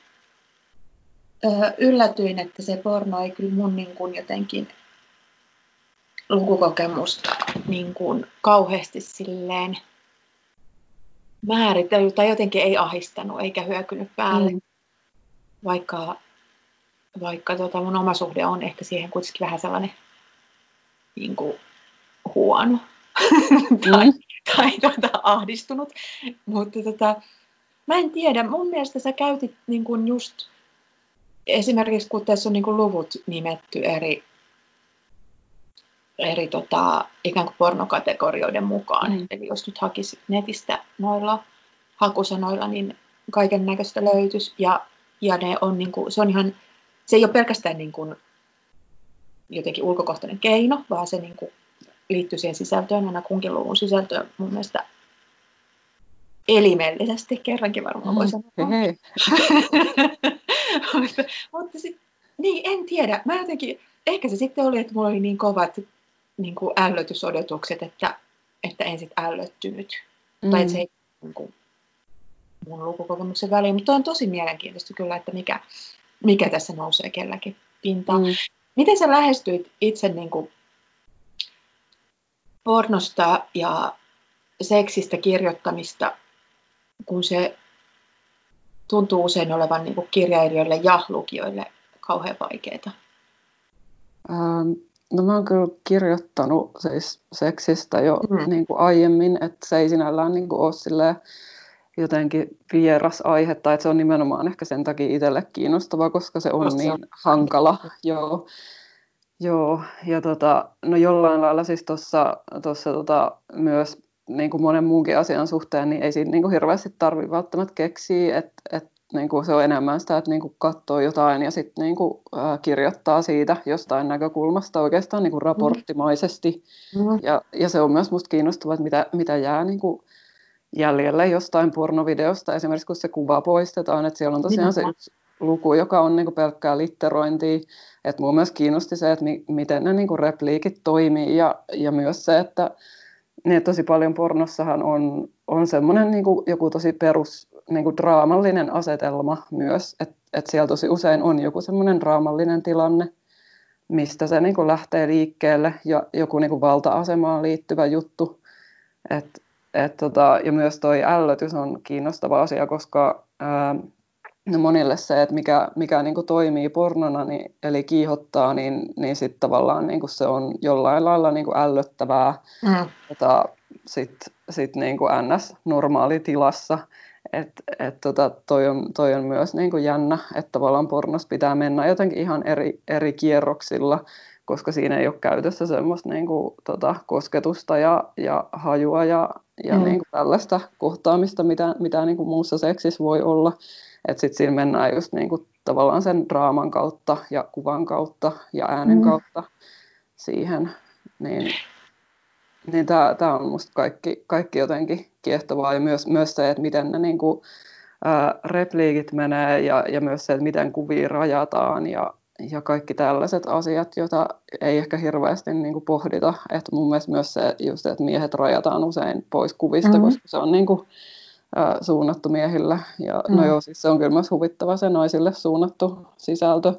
A: ö, yllätyin, että se porno ei kyllä mun niin kuin jotenkin lukukokemusta niin kuin kauheasti silleen määritellyt tai jotenkin ei ahistanut eikä hyökynyt päälle, mm. vaikka vaikka tota mun oma suhde on ehkä siihen kuitenkin vähän sellainen niin kuin, huono tai, mm. tai tota, ahdistunut. Mutta tota, mä en tiedä, mun mielestä sä käytit niin kuin just esimerkiksi kun tässä on niin kuin luvut nimetty eri, eri tota, ikään kuin pornokategorioiden mukaan. Mm. Eli jos nyt hakisit netistä noilla hakusanoilla, niin kaiken näköistä löytyisi. Ja, ja ne on niin kuin, se on ihan se ei ole pelkästään niin kuin jotenkin ulkokohtainen keino, vaan se niin kuin liittyy siihen sisältöön, aina kunkin luvun sisältöön mun mielestä elimellisesti, kerrankin varmaan voi sanoa. Mm, mutta, mutta sit, niin, en tiedä. Mä jotenkin, ehkä se sitten oli, että mulla oli niin kovat niin kuin ällötysodotukset, että, että en sitten ällöttynyt. Mm. Tai että se ei niin kuin, mun lukukokemuksen väliin. Mutta on tosi mielenkiintoista kyllä, että mikä, mikä tässä nousee kelläkin pintaan. Mm. Miten sä lähestyit itse niin kuin pornosta ja seksistä kirjoittamista, kun se tuntuu usein olevan niin kuin kirjailijoille ja lukijoille kauhean vaikeaa?
B: Ähm, no mä oon kyllä kirjoittanut siis seksistä jo mm. niin kuin aiemmin, että se ei sinällään niin kuin ole jotenkin vieras aihe, tai että se on nimenomaan ehkä sen takia itselle kiinnostava, koska se on niin hankala. Joo. Joo, ja tota, no jollain lailla siis tuossa tota, myös niin kuin monen muunkin asian suhteen, niin ei siinä niin kuin hirveästi tarvitse välttämättä keksiä, että et, niin kuin se on enemmän sitä, että niin kuin katsoo jotain ja sitten niin kuin, äh, kirjoittaa siitä jostain näkökulmasta oikeastaan niin kuin raporttimaisesti. Mm. Ja, ja se on myös musta kiinnostavaa, että mitä, mitä jää niin kuin jäljelle jostain pornovideosta, esimerkiksi kun se kuva poistetaan, että siellä on tosiaan se yksi luku, joka on niin kuin pelkkää litterointia. että mua myös kiinnosti se, että mi, miten ne niin kuin repliikit toimii ja, ja myös se, että niin tosi paljon pornossahan on, on semmoinen niin kuin joku tosi perus niin kuin draamallinen asetelma myös, että et siellä tosi usein on joku semmoinen draamallinen tilanne, mistä se niin kuin lähtee liikkeelle ja joku niin kuin valta-asemaan liittyvä juttu. Et, et tota, ja myös toi ällötys on kiinnostava asia, koska ää, no monille se, että mikä, mikä niin kuin toimii pornona, niin, eli kiihottaa, niin, niin sitten tavallaan niin kuin se on jollain lailla niin kuin ällöttävää mm. tota, sitten sit niin kuin NS-normaalitilassa. Et, et tota, toi, on, toi on myös niin kuin jännä, että tavallaan pornos pitää mennä jotenkin ihan eri, eri kierroksilla, koska siinä ei ole käytössä semmoista niin kuin, tota, kosketusta ja, ja hajua ja, ja mm. niin kuin tällaista kohtaamista, mitä, mitä niin kuin muussa seksissä voi olla. Että sitten siinä mennään just niin kuin tavallaan sen draaman kautta ja kuvan kautta ja äänen mm. kautta siihen. Niin, niin tämä on musta kaikki, kaikki jotenkin kiehtovaa ja myös, myös se, että miten ne niin kuin, ää, repliikit menee ja, ja myös se, että miten kuvia rajataan ja, ja kaikki tällaiset asiat, joita ei ehkä hirveästi niin kuin pohdita. Että mun mielestä myös se, just, että miehet rajataan usein pois kuvista, mm-hmm. koska se on niin kuin, ää, suunnattu miehille. Ja mm. no joo, siis se on kyllä myös huvittava se naisille suunnattu sisältö.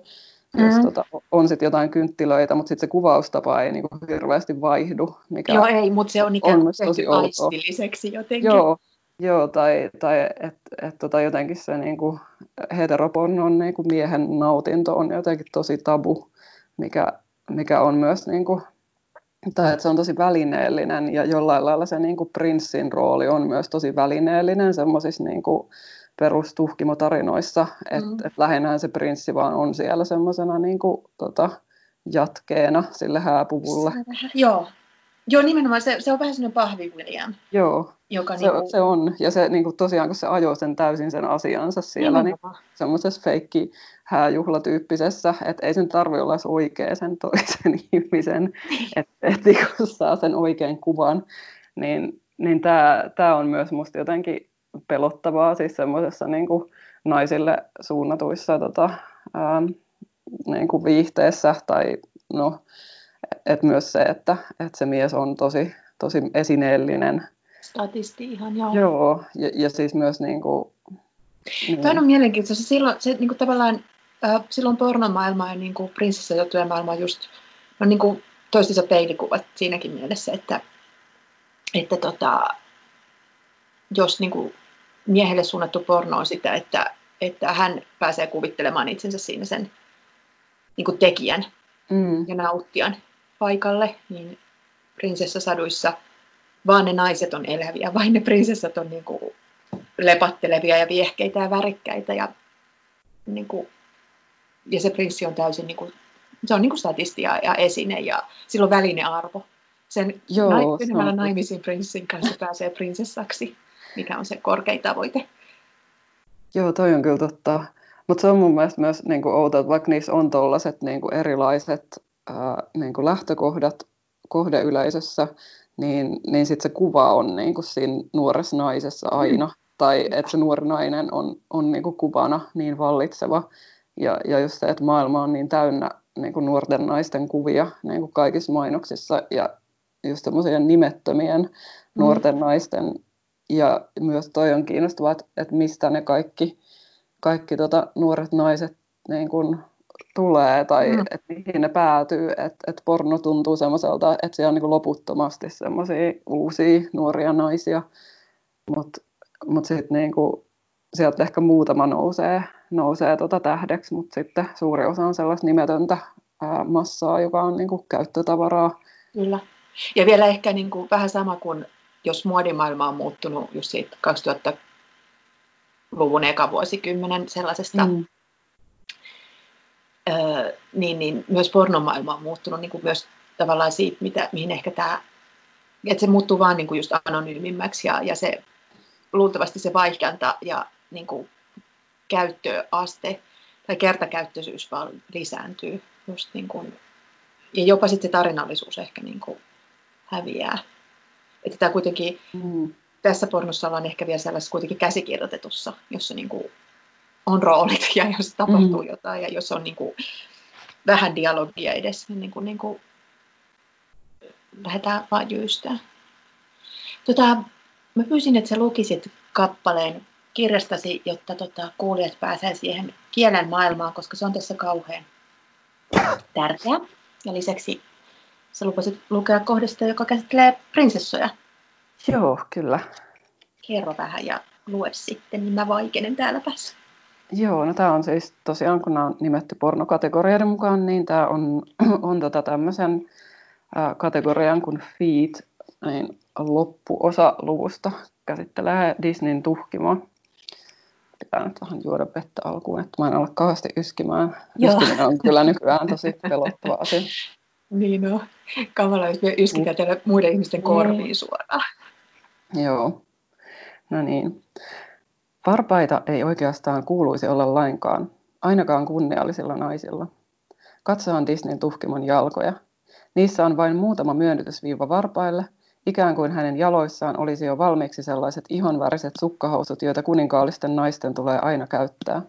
B: Mm. Jos tota, on sitten jotain kynttilöitä, mutta sitten se kuvaustapa ei niinku hirveästi vaihdu. Mikä
A: joo, ei, mutta se on ikään kuin tehty aistilliseksi jotenkin.
B: Joo, joo tai, tai että et, tota, jotenkin se niinku, heteropornon niinku, miehen nautinto on jotenkin tosi tabu, mikä, mikä on myös niinku, tai että se on tosi välineellinen ja jollain lailla se niin kuin prinssin rooli on myös tosi välineellinen semmoisissa niin kuin perustuhkimotarinoissa, että mm. et lähinnä se prinssi vaan on siellä semmoisena niin kuin, tota, jatkeena sille hääpuvulle.
A: Joo, Joo, nimenomaan se, se on vähän sellainen pahvi William.
B: Joo, joka se, niinku... se on. Ja se niinku, tosiaan, kun se ajoi sen täysin sen asiansa siellä, niin semmoisessa feikki hääjuhlatyyppisessä, että ei sen tarvi olla edes oikea sen toisen ihmisen, että et, niinku saa sen oikean kuvan. Niin, niin tämä on myös musta jotenkin pelottavaa siis semmoisessa niinku naisille suunnatuissa tota, ää, niinku viihteessä tai no, et myös se, että, että se mies on tosi, tosi esineellinen.
A: Statisti ihan, joo.
B: Joo, ja, ja siis myös niin kuin,
A: niin. Tämä on mielenkiintoista. Silloin, se, niin kuin tavallaan, äh, silloin pornomaailma ja niin prinsessajuttujen maailma just no, niin kuin toistensa peilikuvat siinäkin mielessä, että, että tota, jos niin kuin miehelle suunnattu porno on sitä, että, että hän pääsee kuvittelemaan itsensä siinä sen niin kuin tekijän mm. ja nauttijan paikalle, niin prinsessasaduissa vaan ne naiset on eläviä, vain ne prinsessat on niin kuin lepattelevia ja viehkeitä ja värikkäitä ja, niin kuin, ja se prinssi on täysin niin kuin, se on niin kuin statistia ja esine ja sillä on välinearvo. Sen Joo, naimisiin prinssin kanssa pääsee prinsessaksi, mikä on se korkein tavoite.
B: Joo, toi on kyllä totta. Mutta se on mun mielestä myös niin kuin outo, että vaikka niissä on tuollaiset niin erilaiset ää, niin kuin lähtökohdat kohdeyleisössä, niin, niin sitten se kuva on niin kuin siinä nuoressa naisessa aina. Mm. Tai että se nuori nainen on, on niin kuin kuvana niin vallitseva. Ja, ja just se, että maailma on niin täynnä niin kuin nuorten naisten kuvia niin kuin kaikissa mainoksissa ja just semmoisia nimettömien mm. nuorten naisten. Ja myös toi on kiinnostavaa, että, että mistä ne kaikki, kaikki tota, nuoret naiset niin kuin tulee tai mm. että mihin ne päätyy. Että et porno tuntuu semmoiselta, että siellä on niin loputtomasti semmoisia uusia nuoria naisia. Mutta mut sitten niin sieltä ehkä muutama nousee, nousee tota tähdeksi, mutta sitten suuri osa on sellaista nimetöntä ää, massaa, joka on niin kuin käyttötavaraa.
A: Kyllä. Ja vielä ehkä niin kuin vähän sama kuin jos muodimaailma on muuttunut just siitä luvun eka vuosikymmenen sellaisesta, mm. öö, niin, niin myös pornomaailma on muuttunut niin kuin myös tavallaan siitä, mitä, mihin ehkä tämä, että se muuttuu vaan niin kuin just anonyymimmäksi ja, ja se luultavasti se vaihdanta ja niin kuin käyttöaste tai kertakäyttöisyys vaan lisääntyy. Just niin kuin, ja jopa sitten se tarinallisuus ehkä niin kuin häviää. Että tämä kuitenkin, mm. tässä pornossa ollaan ehkä vielä sellaisessa kuitenkin käsikirjoitetussa, jossa niin kuin on roolit ja jos tapahtuu mm. jotain ja jos on niin kuin vähän dialogia edes, niin, niin kuin, niin kuin lähdetään vaan jyystää. Tota, mä pyysin, että sä lukisit kappaleen kirjastasi, jotta tota, kuulijat pääsee siihen kielen maailmaan, koska se on tässä kauhean tärkeä. Ja lisäksi sä lupasit lukea kohdasta, joka käsittelee prinsessoja.
B: Joo, kyllä.
A: Kerro vähän ja lue sitten, niin mä vaikenen täällä päässä.
B: Joo, no tämä on siis tosiaan, kun nämä on nimetty pornokategorioiden mukaan, niin tämä on, on tota tämmöisen ää, kategorian kuin feet, niin loppuosa luvusta käsittelee Disneyn tuhkimoa pitää nyt vähän juoda vettä alkuun, että mä en ole kauheasti yskimään. Yskiminen on kyllä nykyään tosi pelottava asia.
A: niin on. Kamala, jos me yskitään mm. muiden ihmisten niin. korviin suoraan.
B: Joo. No niin. Varpaita ei oikeastaan kuuluisi olla lainkaan, ainakaan kunniallisilla naisilla. Katsotaan Disneyn tuhkimon jalkoja. Niissä on vain muutama myönnytysviiva varpaille – Ikään kuin hänen jaloissaan olisi jo valmiiksi sellaiset ihonväriset sukkahousut, joita kuninkaallisten naisten tulee aina käyttää.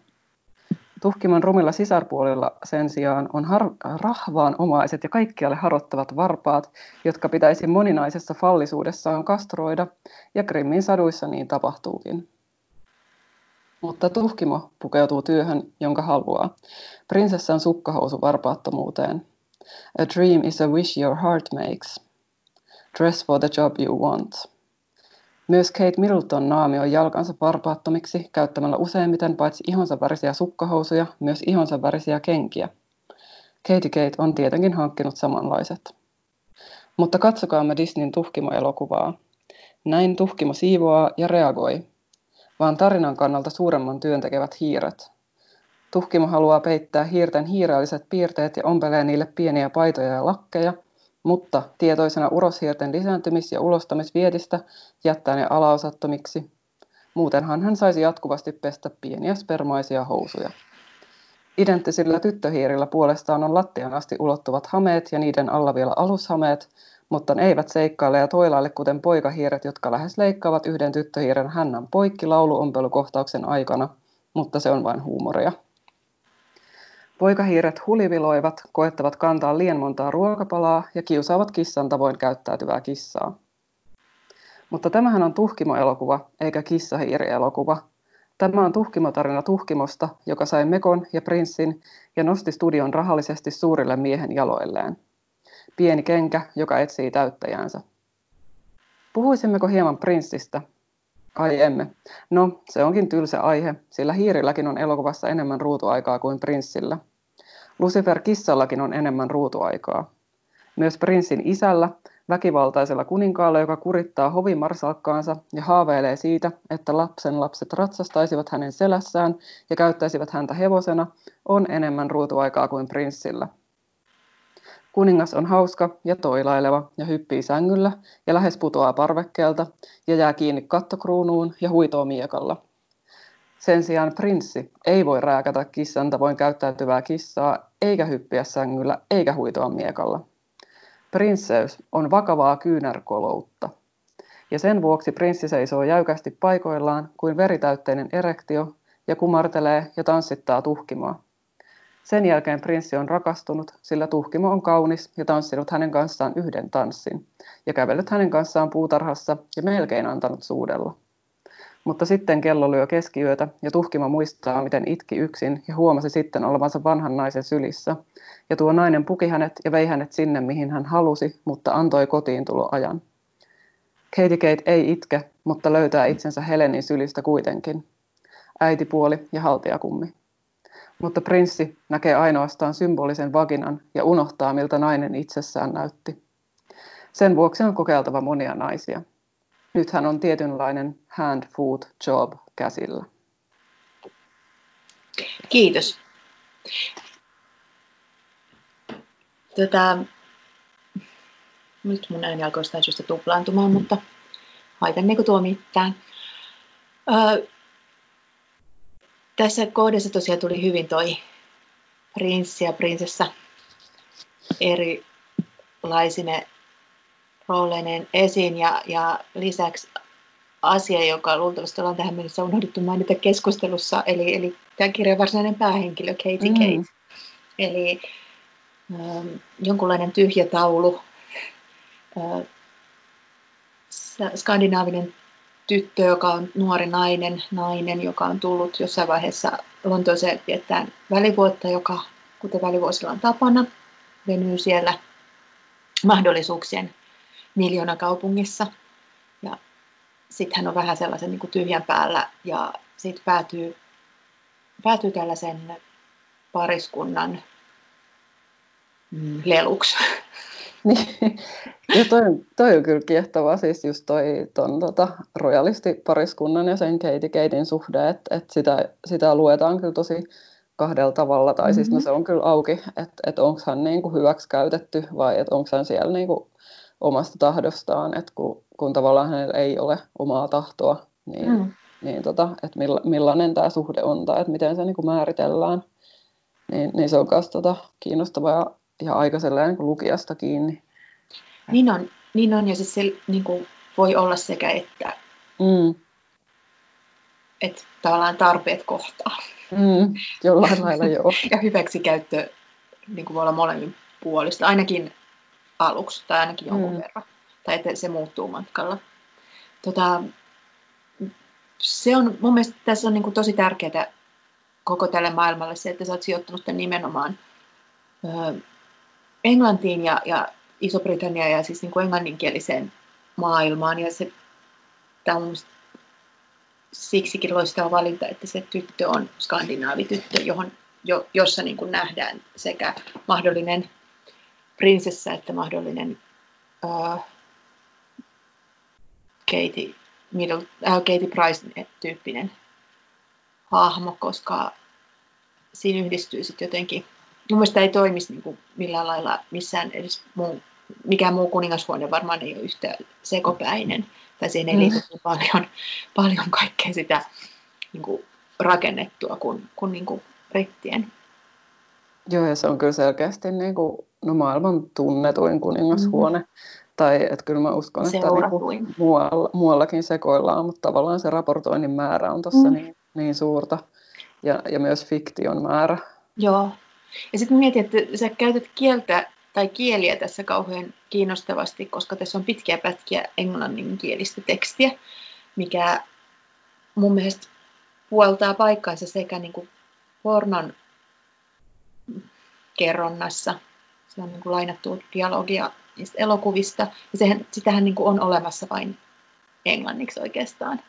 B: Tuhkimon rumilla sisarpuolilla sen sijaan on har- rahvaan omaiset ja kaikkialle harottavat varpaat, jotka pitäisi moninaisessa fallisuudessaan kastroida, ja Grimmin saduissa niin tapahtuukin. Mutta tuhkimo pukeutuu työhön, jonka haluaa. Prinsessan sukkahousu varpaattomuuteen. A dream is a wish your heart makes. Dress for the job you want. Myös Kate Middleton naamioi jalkansa varpaattomiksi käyttämällä useimmiten paitsi ihonsa värisiä sukkahousuja, myös ihonsa värisiä kenkiä. Katie Kate on tietenkin hankkinut samanlaiset. Mutta katsokaamme Disneyn tuhkimo-elokuvaa. Näin tuhkimo siivoaa ja reagoi, vaan tarinan kannalta suuremman työn tekevät hiiret. Tuhkimo haluaa peittää hiirten hiireelliset piirteet ja ompelee niille pieniä paitoja ja lakkeja – mutta tietoisena uroshiirten lisääntymis- ja ulostamisvietistä jättää ne alaosattomiksi. Muutenhan hän saisi jatkuvasti pestä pieniä spermaisia housuja. Identtisillä tyttöhiirillä puolestaan on lattian asti ulottuvat hameet ja niiden alla vielä alushameet, mutta ne eivät seikkaile ja toilaille kuten poikahiiret, jotka lähes leikkaavat yhden tyttöhiiren hännän poikki lauluompelukohtauksen aikana, mutta se on vain huumoria. Poikahiiret huliviloivat, koettavat kantaa liian montaa ruokapalaa ja kiusaavat kissan tavoin käyttäytyvää kissaa. Mutta tämähän on tuhkimo-elokuva, eikä kissahiiri-elokuva. Tämä on tuhkimotarina tuhkimosta, joka sai Mekon ja Prinssin ja nosti studion rahallisesti suurille miehen jaloilleen. Pieni kenkä, joka etsii täyttäjäänsä. Puhuisimmeko hieman Prinssistä? Ai emme. No, se onkin tylsä aihe, sillä hiirilläkin on elokuvassa enemmän ruutuaikaa kuin Prinssillä – Lucifer kissallakin on enemmän ruutuaikaa. Myös prinssin isällä, väkivaltaisella kuninkaalla, joka kurittaa hovimarsalkkaansa ja haaveilee siitä, että lapsen lapset ratsastaisivat hänen selässään ja käyttäisivät häntä hevosena, on enemmän ruutuaikaa kuin prinssillä. Kuningas on hauska ja toilaileva ja hyppii sängyllä ja lähes putoaa parvekkeelta ja jää kiinni kattokruunuun ja huitoo miekalla – sen sijaan prinssi ei voi rääkätä kissan tavoin käyttäytyvää kissaa, eikä hyppiä sängyllä, eikä huitoa miekalla. Prinsseys on vakavaa kyynärkoloutta. Ja sen vuoksi prinssi seisoo jäykästi paikoillaan kuin veritäytteinen erektio ja kumartelee ja tanssittaa tuhkimoa. Sen jälkeen prinssi on rakastunut, sillä tuhkimo on kaunis ja tanssinut hänen kanssaan yhden tanssin ja kävellyt hänen kanssaan puutarhassa ja melkein antanut suudella. Mutta sitten kello lyö keskiyötä ja tuhkima muistaa, miten itki yksin ja huomasi sitten olevansa vanhan naisen sylissä. Ja tuo nainen puki hänet ja vei hänet sinne, mihin hän halusi, mutta antoi kotiin ajan. Katie Kate ei itke, mutta löytää itsensä Helenin sylistä kuitenkin. Äitipuoli ja haltiakummi. Mutta prinssi näkee ainoastaan symbolisen vaginan ja unohtaa, miltä nainen itsessään näytti. Sen vuoksi on kokeiltava monia naisia – nythän on tietynlainen hand food job käsillä.
A: Kiitos. Tätä, nyt mun ääni alkoi jostain syystä tuplaantumaan, mutta haitanneeko tuo mitään. Öö, tässä kohdassa tosiaan tuli hyvin toi prinssi ja prinsessa erilaisine rooleineen esiin ja, ja lisäksi asia, joka luultavasti ollaan tähän mennessä unohdettu mainita keskustelussa, eli, eli tämä kirjan varsinainen päähenkilö Katie mm. Kate. Eli ähm, jonkunlainen tyhjä taulu, äh, skandinaavinen tyttö, joka on nuori nainen, nainen, joka on tullut jossain vaiheessa Lontooseen viettään välivuotta, joka, kuten välivuosilla on tapana, venyy siellä mahdollisuuksien miljoonakaupungissa. Ja sitten hän on vähän sellaisen niin kuin tyhjän päällä ja sitten päätyy, päätyy tällaisen pariskunnan mm, leluksi.
B: Niin. Ja toi, toi on kyllä kiehtovaa, siis just toi ton, tota, royalistipariskunnan ja sen Katie Katein suhde, että et sitä, sitä luetaan kyllä tosi kahdella tavalla, tai mm-hmm. siis no mm-hmm. se on kyllä auki, että et onko hän niinku hyväksi käytetty vai että onko hän siellä niinku omasta tahdostaan, että kun, kun tavallaan hänellä ei ole omaa tahtoa, niin, mm. niin tota, että milla, millainen tämä suhde on tai että miten se niin kuin määritellään, niin, niin se on myös tota, kiinnostavaa ja, ja aika sellainen niin lukijasta kiinni.
A: Niin on, niin on ja siis se niin kuin voi olla sekä että, mm. että tavallaan tarpeet kohtaa.
B: Mm, jollain lailla joo.
A: ja hyväksikäyttö niin kuin voi olla molemmin puolista, ainakin aluksi tai ainakin jonkun mm. verran. Tai että se muuttuu matkalla. Tota, se on, mun mielestä tässä on niin kuin tosi tärkeää koko tälle maailmalle se, että sä oot sijoittanut tämän nimenomaan ö, Englantiin ja, ja Iso-Britanniaan ja siis niin kuin englanninkieliseen maailmaan. Ja se, tämä on siksikin loistava valinta, että se tyttö on skandinaavityttö, johon, jo, jossa niin kuin nähdään sekä mahdollinen prinsessa että mahdollinen uh, Katie, Middle, uh, Katie Price-tyyppinen hahmo, koska siinä yhdistyy sitten jotenkin, mun mielestä ei toimisi niin kuin millään lailla missään edes muu, mikään muu kuningashuone varmaan ei ole yhtä sekopäinen, tai siihen ei liity mm. paljon, paljon kaikkea sitä niin kuin rakennettua kuin, kuin, niin kuin brittien.
B: Joo, ja se on kyllä selkeästi niin kuin no maailman tunnetuin kuningashuone. Mm. Tai että kyllä mä uskon, että niinku muualla, muuallakin sekoillaan, mutta tavallaan se raportoinnin määrä on tuossa mm. niin, niin suurta. Ja, ja myös fiktion määrä.
A: Joo. Ja sitten mietin, että sä käytät kieltä tai kieliä tässä kauhean kiinnostavasti, koska tässä on pitkiä pätkiä englanninkielistä tekstiä, mikä mun mielestä puoltaa paikkaansa sekä niin kuin pornon kerronnassa se on niin kuin lainattu dialogia niistä elokuvista. Ja sehän, sitähän niin kuin on olemassa vain englanniksi oikeastaan.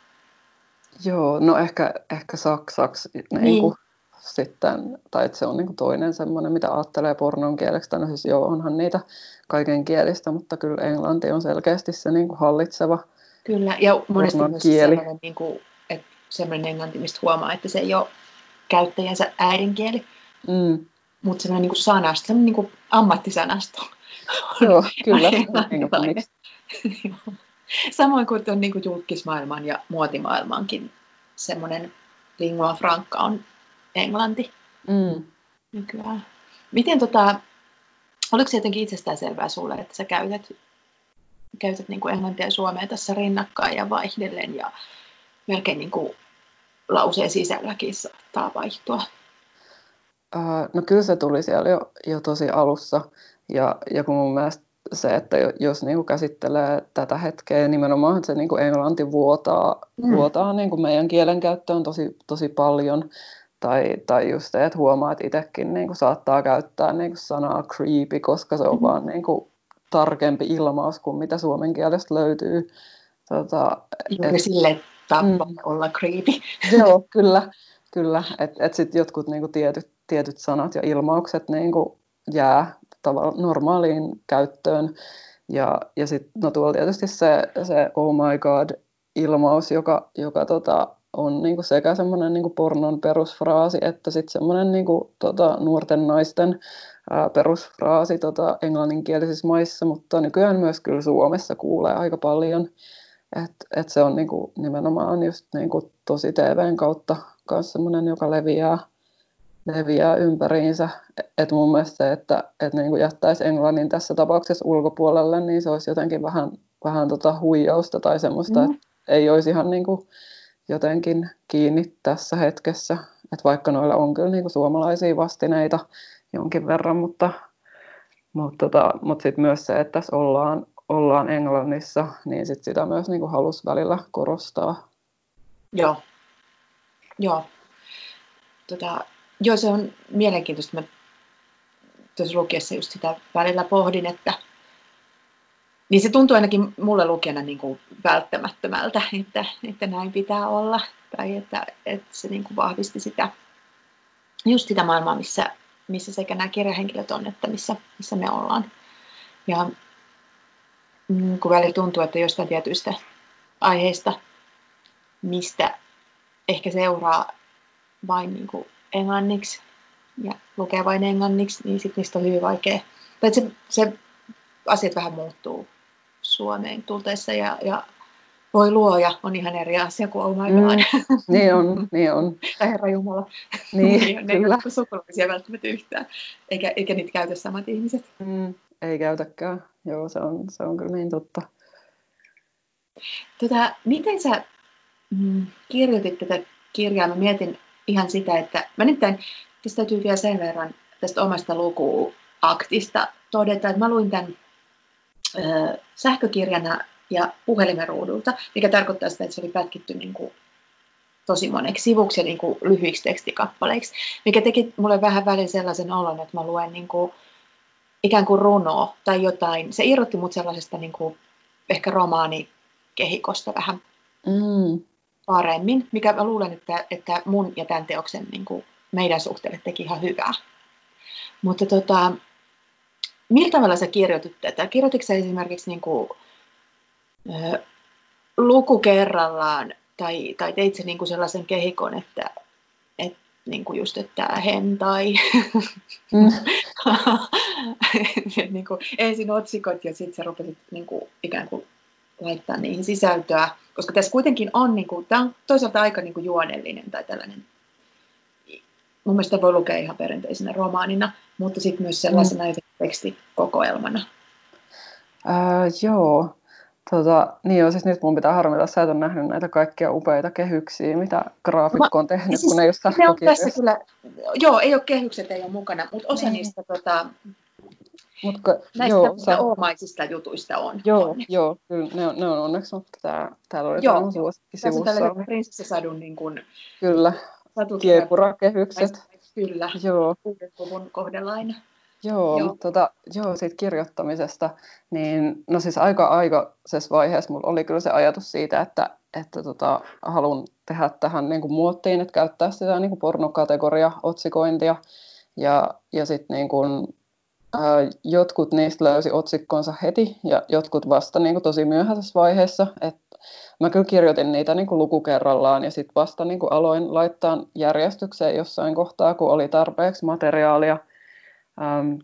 B: Joo, no ehkä, ehkä saksaksi niin. Niin kuin sitten, tai että se on niin kuin toinen semmoinen, mitä ajattelee pornon kieleksi. No siis joo, onhan niitä kaiken kielistä, mutta kyllä englanti on selkeästi se niin kuin hallitseva
A: Kyllä, ja monesti myös kieli. sellainen, niin kuin, että sellainen englanti, mistä huomaa, että se ei ole käyttäjänsä äidinkieli. Mm mutta semmoinen niin sanasto, semmoinen niin kuin ammattisanasto.
B: Joo, kyllä.
A: Samoin kuin on niin kuin julkismaailman ja muotimaailmankin semmoinen lingua franca on englanti mm. nykyään. Miten tota, oliko se jotenkin itsestäänselvää sulle, että sä käytät, käytät niin kuin englantia ja suomea tässä rinnakkain ja vaihdellen ja melkein niin kuin lauseen sisälläkin saattaa vaihtua?
B: No kyllä se tuli siellä jo, jo tosi alussa. Ja, ja kun mun mielestä se, että jos niin kuin käsittelee tätä hetkeä, nimenomaan että se niin kuin englanti vuotaa, mm. vuotaa niin kuin meidän kielenkäyttöön tosi, tosi paljon. Tai, tai just se, että huomaa, että itsekin niin kuin saattaa käyttää niin kuin sanaa creepy, koska se on mm. vaan niin kuin tarkempi ilmaus kuin mitä suomen kielestä löytyy.
A: Tota, Juuri et, sille tapa mm, olla creepy.
B: Joo, kyllä. Kyllä, että et sitten jotkut niinku tietyt, tietyt sanat ja ilmaukset niinku jää tavallaan normaaliin käyttöön. Ja, ja sitten no tuolla tietysti se, se oh my god ilmaus, joka, joka tota, on niin kuin sekä semmoinen niin kuin pornon perusfraasi että sitten semmoinen niin kuin, tota, nuorten naisten ää, perusfraasi tota, englanninkielisissä maissa, mutta nykyään myös kyllä Suomessa kuulee aika paljon. että et se on niin kuin, nimenomaan just niin kuin, tosi TVn kautta myös semmoinen, joka leviää, leviää ympäriinsä. Et mun mielestä se, että et niin kuin jättäisi Englannin tässä tapauksessa ulkopuolelle, niin se olisi jotenkin vähän, vähän tota huijausta tai semmoista, mm. että ei olisi ihan niin kuin jotenkin kiinni tässä hetkessä. Et vaikka noilla on kyllä niin kuin suomalaisia vastineita jonkin verran, mutta, mutta, tota, mutta sitten myös se, että tässä ollaan, ollaan Englannissa, niin sit sitä myös niin kuin halusi välillä korostaa.
A: Joo, Joo. Tota, joo, se on mielenkiintoista. Mä tuossa lukiessa just sitä välillä pohdin, että niin se tuntuu ainakin mulle lukijana niin kuin välttämättömältä, että, että näin pitää olla. Tai että, että se niin kuin vahvisti sitä, just sitä maailmaa, missä, missä sekä nämä kirjahenkilöt on, että missä, missä me ollaan. Ja mm, kun välillä tuntuu, että jostain tietyistä aiheista, mistä ehkä seuraa vain niin kuin englanniksi ja lukee vain englanniksi, niin sitten niistä on hyvin vaikea. Tai se, se asiat vähän muuttuu Suomeen tulteessa ja, ja voi luoja on ihan eri asia kuin oh my god. Mm,
B: niin on, niin on.
A: tai Herra Jumala.
B: Niin, niin
A: ne kyllä. ei sukulaisia välttämättä yhtään, eikä, eikä niitä käytä samat ihmiset.
B: Mm, ei käytäkään, joo se on, se on kyllä niin totta.
A: Tota, miten sä mm, kirjoitit tätä kirjaa, mä mietin ihan sitä, että mä nyt tämän, tästä täytyy vielä sen verran tästä omasta lukuaktista todeta, että mä luin tämän ö, sähkökirjana ja puhelimen ruudulta, mikä tarkoittaa sitä, että se oli pätkitty niin kuin tosi moneksi sivuksi ja niin kuin lyhyiksi tekstikappaleiksi, mikä teki mulle vähän välin sellaisen olon, että mä luen niin kuin ikään kuin runoa tai jotain. Se irrotti mut sellaisesta niin kuin ehkä romaanikehikosta vähän. Mm paremmin, mikä mä luulen, että, että mun ja tämän teoksen niin kuin meidän suhteelle teki ihan hyvää. Mutta tota, millä tavalla sä kirjoitit tätä? Kirjoititko sä esimerkiksi niin kuin, ö, luku kerrallaan tai, tai teit sä niin kuin sellaisen kehikon, että, että niin kuin just, että hen tai mm. niin kuin, ensin otsikot ja sitten sä rupesit niin kuin, ikään kuin laittaa niihin sisältöä, koska tässä kuitenkin on, niin kuin, tämä on toisaalta aika niin kuin juonellinen tai tällainen, mun mielestä voi lukea ihan perinteisenä romaanina, mutta sitten myös sellaisena mm. tekstikokoelmana.
B: Äh, joo, Tota, niin joo, siis nyt mun pitää harmilla, sä et ole nähnyt näitä kaikkia upeita kehyksiä, mitä graafikko on tehnyt, siis, kun ei ole
A: ne on tässä kyllä, Joo, ei ole kehykset, ei ole mukana, mutta osa niin. niistä tota, Mutka, Näistä joo, sä... oomaisista jutuista on.
B: Joo,
A: onneksi.
B: joo kyllä ne on, ne on onneksi, mutta tää, täällä oli joo, suosikki
A: Tässä on prinsessasadun niin kuin,
B: kyllä, kiepurakehykset.
A: Kyllä, joo. uuden luvun kohdalla aina.
B: Joo, joo. Tota, joo, siitä kirjoittamisesta, niin no siis aika aikaisessa vaiheessa mulla oli kyllä se ajatus siitä, että, että tota, haluan tehdä tähän niin kuin muottiin, että käyttää sitä niin kuin pornokategoria, otsikointia, ja, ja sitten niin kuin jotkut niistä löysi otsikkonsa heti ja jotkut vasta niin kuin tosi myöhäisessä vaiheessa. Et mä kyllä kirjoitin niitä niin kuin lukukerrallaan ja sitten vasta niin kuin aloin laittaa järjestykseen jossain kohtaa, kun oli tarpeeksi materiaalia. Ähm,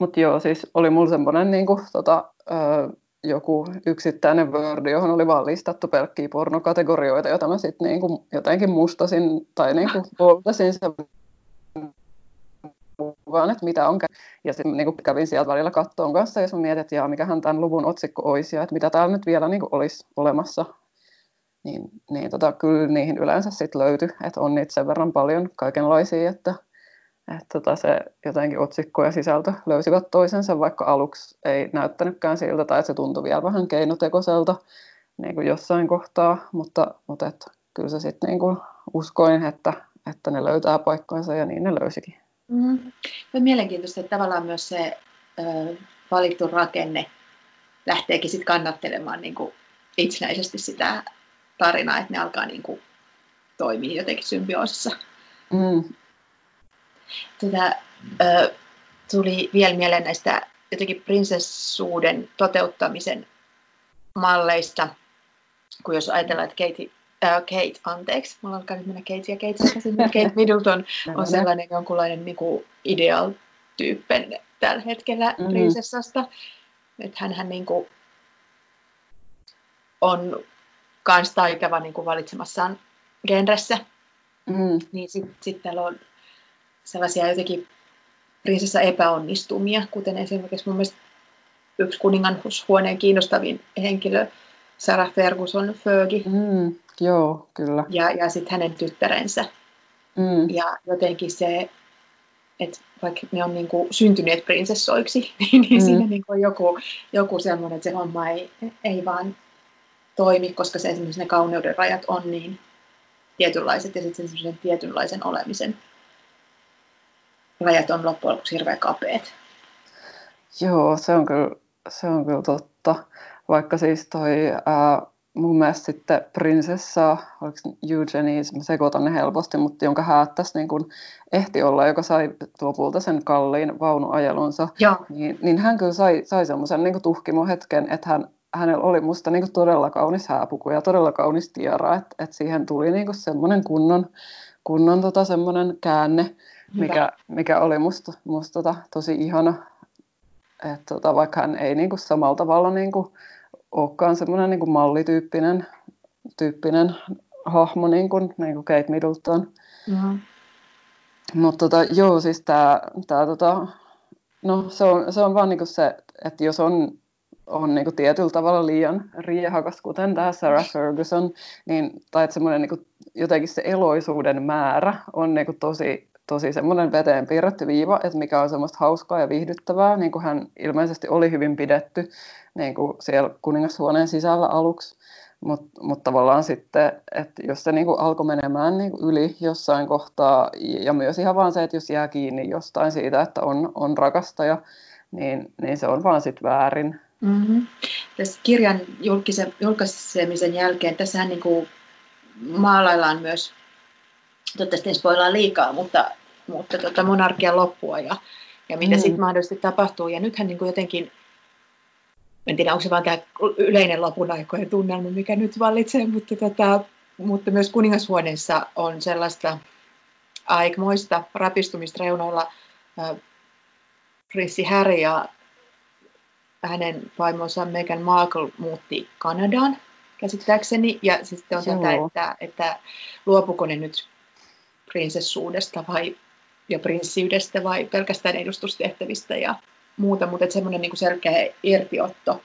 B: Mutta joo, siis oli mulla semmoinen niin kuin, tota, äh, joku yksittäinen Word, johon oli vaan listattu pelkkiä pornokategorioita, joita mä sitten niin kuin jotenkin mustasin tai niin kuin sen mukaan, että mitä on. Ja sitten niin kävin sieltä välillä kattoon kanssa, jos mä mietin, että jaa, mikähän tämän luvun otsikko olisi ja että mitä täällä nyt vielä niin olisi olemassa. Niin, niin tota, kyllä niihin yleensä sitten löytyi, että on niitä sen verran paljon kaikenlaisia, että, että tota se jotenkin otsikko ja sisältö löysivät toisensa, vaikka aluksi ei näyttänytkään siltä tai että se tuntui vielä vähän keinotekoiselta niin kuin jossain kohtaa, mutta, mutta et, kyllä se sitten niin uskoin, että, että ne löytää paikkansa ja niin ne löysikin.
A: Mm. On mielenkiintoista, että tavallaan myös se ö, valittu rakenne lähteekin sitten kannattelemaan niin kuin itsenäisesti sitä tarinaa, että ne alkaa niin kuin toimia jotenkin symbioosissa. Mm. Tätä, ö, tuli vielä mieleen näistä jotenkin prinsessuuden toteuttamisen malleista, kun jos ajatellaan, että Katie äh, Kate, anteeksi, mulla alkaa nyt mennä Kate ja Kate sekaisin, Kate Middleton on sellainen jonkunlainen niin kuin ideal tyyppen tällä hetkellä mm. prinsessasta. Että hän niin kuin on kans taitava niin kuin valitsemassaan genressä. Mm. Niin sitten sit täällä on sellaisia jotenkin prinsessa epäonnistumia, kuten esimerkiksi mun mielestä yksi kuninganhuoneen kiinnostavin henkilö, Sarah Ferguson Fergie.
B: Mm, joo, kyllä.
A: Ja, ja sitten hänen tyttärensä. Mm. Ja jotenkin se, että vaikka ne on niinku syntyneet prinsessoiksi, niin, niin mm. siinä niinku on joku, joku semmoinen, että se homma ei, ei vaan toimi, koska se esimerkiksi ne kauneuden rajat on niin tietynlaiset ja sitten sen tietynlaisen olemisen rajat on loppujen lopuksi hirveän kapeat.
B: Joo, se on kyllä, se on kyllä totta. Vaikka siis toi ää, mun mielestä sitten prinsessa, oliko Eugenie, mä sekoitan ne helposti, mutta jonka häättäisi niin kun ehti olla, joka sai lopulta sen kalliin vaunuajelunsa, niin, niin, hän kyllä sai, sai semmoisen niin tuhkimohetken, että hän, hänellä oli musta niin todella kaunis hääpuku ja todella kaunis tiara, että, että siihen tuli niin semmoinen kunnon, kunnon tota, semmoinen käänne, mikä, mikä oli musta, musta tota, tosi ihana. että tota, vaikka hän ei niin samalla tavalla niin olekaan semmoinen niin mallityyppinen tyyppinen hahmo niin kuin, niin kuin Kate Middleton. Mm-hmm. Mutta tota, joo, siis tämä, tää, tota, no, se, on, se on vaan niin se, että jos on, on niin tietyllä tavalla liian riehakas, kuten tämä Sarah Ferguson, niin, tai että semmoinen niin jotenkin se eloisuuden määrä on niin tosi, tosi semmoinen veteen piirretty viiva, että mikä on semmoista hauskaa ja viihdyttävää, niin kuin hän ilmeisesti oli hyvin pidetty niin kuin siellä kuningashuoneen sisällä aluksi, mutta mut tavallaan sitten, että jos se niin kuin alkoi menemään niin kuin yli jossain kohtaa, ja myös ihan vaan se, että jos jää kiinni jostain siitä, että on, on rakastaja, niin, niin se on vaan sitten väärin.
A: Mm-hmm. Tässä kirjan julkaisemisen jälkeen, tässähän niin kuin maalaillaan myös, toivottavasti en spoilaa liikaa, mutta, mutta tota monarkian loppua ja, ja mitä mm. sitten mahdollisesti tapahtuu. Ja nythän niin kuin jotenkin en tiedä onko se vaan tämä yleinen lopun aikojen tunnelma, mikä nyt vallitsee, mutta, tota, mutta myös kuningashuoneessa on sellaista aikamoista rapistumista reunoilla. Prinssi Harry ja hänen vaimonsa Meghan Markle muutti Kanadaan käsittääkseni. Ja sitten on tätä, että, että luopuko ne nyt prinsessuudesta vai ja prinssiydestä vai pelkästään edustustehtävistä ja muuta, mutta semmoinen niin selkeä irtiotto.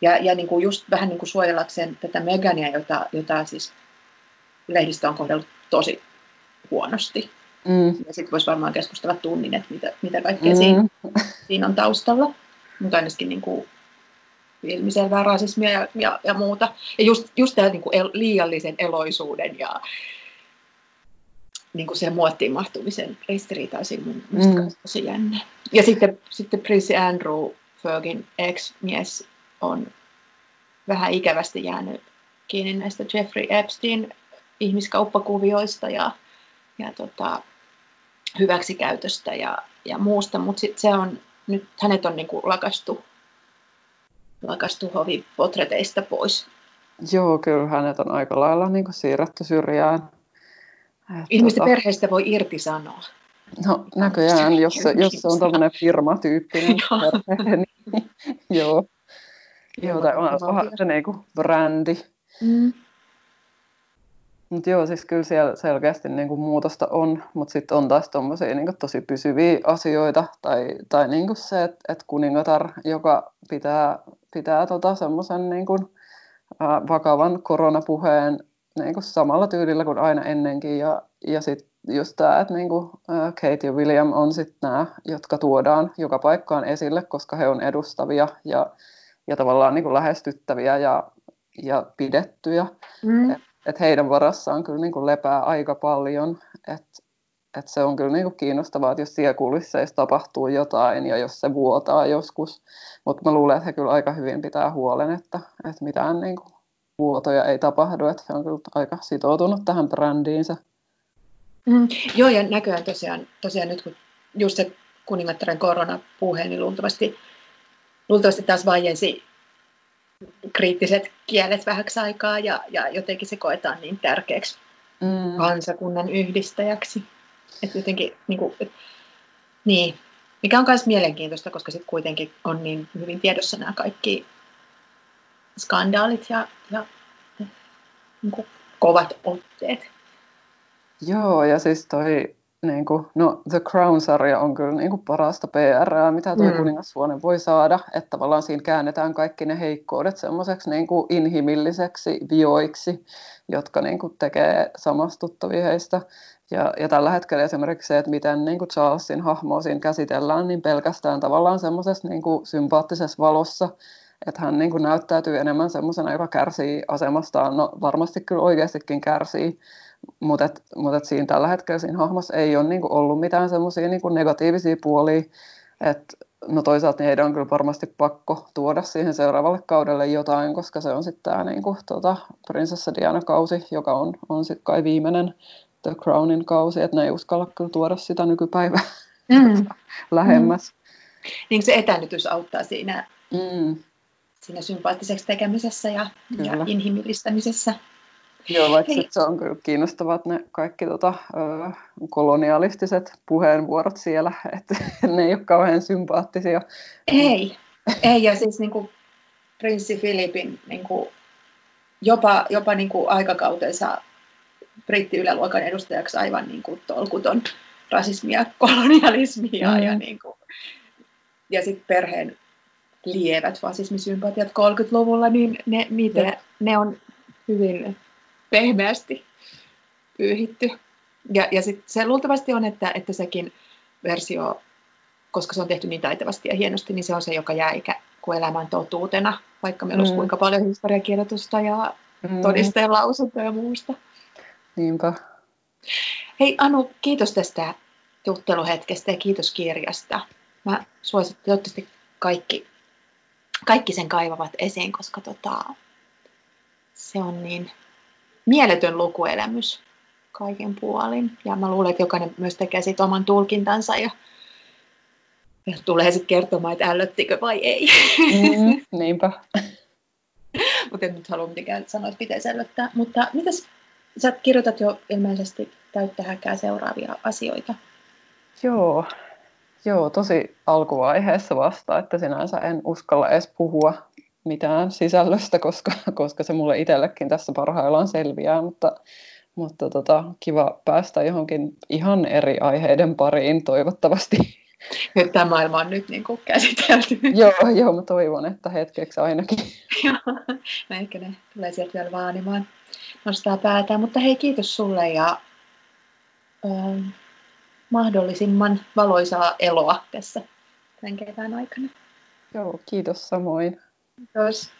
A: Ja, ja niin kuin just vähän niin kuin suojellakseen tätä Megania, jota, jota siis lehdistö on kohdellut tosi huonosti. Mm. Ja sitten voisi varmaan keskustella tunnin, että mitä, mitä kaikkea mm. siinä, siinä on taustalla. Mutta ainakin niin kuin ilmiselvää rasismia ja, ja, ja muuta. Ja just, just tämä niin kuin el, liiallisen eloisuuden ja, niin kuin sen muottiin mahtumisen ristiriitaisin mun mielestä mm. tosi jännä. Ja sitten, sitten prinssi Andrew, Fergin ex-mies, on vähän ikävästi jäänyt kiinni näistä Jeffrey Epstein ihmiskauppakuvioista ja, ja tota, hyväksikäytöstä ja, ja muusta, mutta se on, nyt hänet on niin kuin lakastu, lakastu hovipotreteista pois.
B: Joo, kyllä hänet on aika lailla niin kuin siirretty syrjään
A: Ilmeisesti tota... perheestä voi irtisanoa.
B: No näköjään, jos jos se on tämmöinen firmatyyppinen perhe, niin joo. Joo, tai on, onhan se niinku brändi. Mm. Mutta joo, siis kyllä siellä selkeästi niinku muutosta on, mutta sitten on taas tommosia niinku tosi pysyviä asioita, tai, tai niinku se, että et kuningatar, joka pitää, pitää tota semmoisen niinku, äh, vakavan koronapuheen niin kuin samalla tyylillä kuin aina ennenkin. Ja, ja sitten just tämä, että niin kuin Kate ja William on sitten nämä, jotka tuodaan joka paikkaan esille, koska he on edustavia ja, ja tavallaan niin kuin lähestyttäviä ja, ja pidettyjä. Mm. Että et heidän varassaan kyllä niin kuin lepää aika paljon. Että et se on kyllä niin kuin kiinnostavaa, että jos siellä kulisseissa tapahtuu jotain ja jos se vuotaa joskus. Mutta mä luulen, että he kyllä aika hyvin pitää huolen, että, että mitään niin kuin vuotoja ei tapahdu, että he on kyllä aika sitoutunut tähän brändiinsä.
A: Mm, joo, ja näköjään tosiaan, tosiaan nyt kun just se kuningattaren koronapuhe, niin luultavasti, luultavasti taas vaiensi kriittiset kielet vähäksi aikaa ja, ja jotenkin se koetaan niin tärkeäksi mm. kansakunnan yhdistäjäksi. Että jotenkin, niin, kuin, et, niin, mikä on myös mielenkiintoista, koska sitten kuitenkin on niin hyvin tiedossa nämä kaikki skandaalit ja, ja niin kuin kovat otteet.
B: Joo, ja siis toi niin kuin, no The Crown-sarja on kyllä niin kuin parasta PR, mitä tuo mm. kuningasvuone voi saada, että tavallaan siinä käännetään kaikki ne heikkoudet semmoiseksi niin kuin inhimilliseksi vioiksi, jotka niin kuin tekee samastuttavia heistä. Ja, ja tällä hetkellä esimerkiksi se, että miten niin kuin Charlesin hahmoa siinä käsitellään, niin pelkästään tavallaan semmoisessa niin kuin sympaattisessa valossa, että hän niin kuin näyttäytyy enemmän semmoisena, joka kärsii asemastaan, no varmasti kyllä oikeastikin kärsii, mutta et, mut et siinä tällä hetkellä siinä hahmossa ei ole niinku ollut mitään semmoisia niinku negatiivisia puolia, että no toisaalta niin heidän on kyllä varmasti pakko tuoda siihen seuraavalle kaudelle jotain, koska se on sitten tämä niinku, tota, prinsessa Diana-kausi, joka on, on sitten kai viimeinen The Crownin kausi, että ne ei uskalla kyllä tuoda sitä nykypäivää mm. lähemmäs. Mm.
A: Niin se etänytys auttaa siinä, mm. Siinä sympaattiseksi tekemisessä ja, ja inhimillistämisessä.
B: Joo, vaikka se on kyllä kiinnostavat ne kaikki tota, ö, kolonialistiset puheenvuorot siellä, että ne ei ole kauhean sympaattisia.
A: Ei, ei ja siis niin kuin prinssi Filipin niin kuin, jopa, jopa niin kuin aikakautensa brittiyläluokan edustajaksi aivan niin kuin tolkuton rasismia, kolonialismia mm. ja, niin kuin, ja sitten perheen lievät fasismisympatiat 30-luvulla, niin ne, niitä, ne on hyvin pehmeästi pyyhitty. Ja, ja sit se luultavasti on, että, että sekin versio, koska se on tehty niin taitavasti ja hienosti, niin se on se, joka jää ikä kuin elämän totuutena, vaikka meillä mm. olisi kuinka paljon historiakirjoitusta ja mm. todisteen lausuntoja ja muusta.
B: Niinpä.
A: Hei Anu, kiitos tästä jutteluhetkestä ja kiitos kirjasta. Mä suosittelen toivottavasti kaikki, kaikki sen kaivavat esiin, koska tota, se on niin mieletön lukuelämys kaiken puolin. Ja mä luulen, että jokainen myös tekee sit oman tulkintansa ja, ja tulee sitten kertomaan, että ällöttikö vai ei.
B: Mm, niinpä.
A: Mutta en nyt halua mitenkään sanoa, että pitäisi ällöttää. Mutta mitäs, sä kirjoitat jo ilmeisesti täyttä häkää seuraavia asioita.
B: Joo, Joo, tosi alkuvaiheessa vasta, että sinänsä en uskalla edes puhua mitään sisällöstä, koska, koska se mulle itsellekin tässä parhaillaan selviää, mutta, mutta tota, kiva päästä johonkin ihan eri aiheiden pariin toivottavasti.
A: Nyt tämä maailma on nyt niin kuin käsitelty.
B: joo, joo, mä toivon, että hetkeksi ainakin.
A: joo, no ehkä ne tulee sieltä vielä vaanimaan. Nostaa päätään, mutta hei kiitos sulle ja ö, mahdollisimman valoisaa eloa tässä tämän kevään aikana.
B: Joo, kiitos samoin.
A: Kiitos.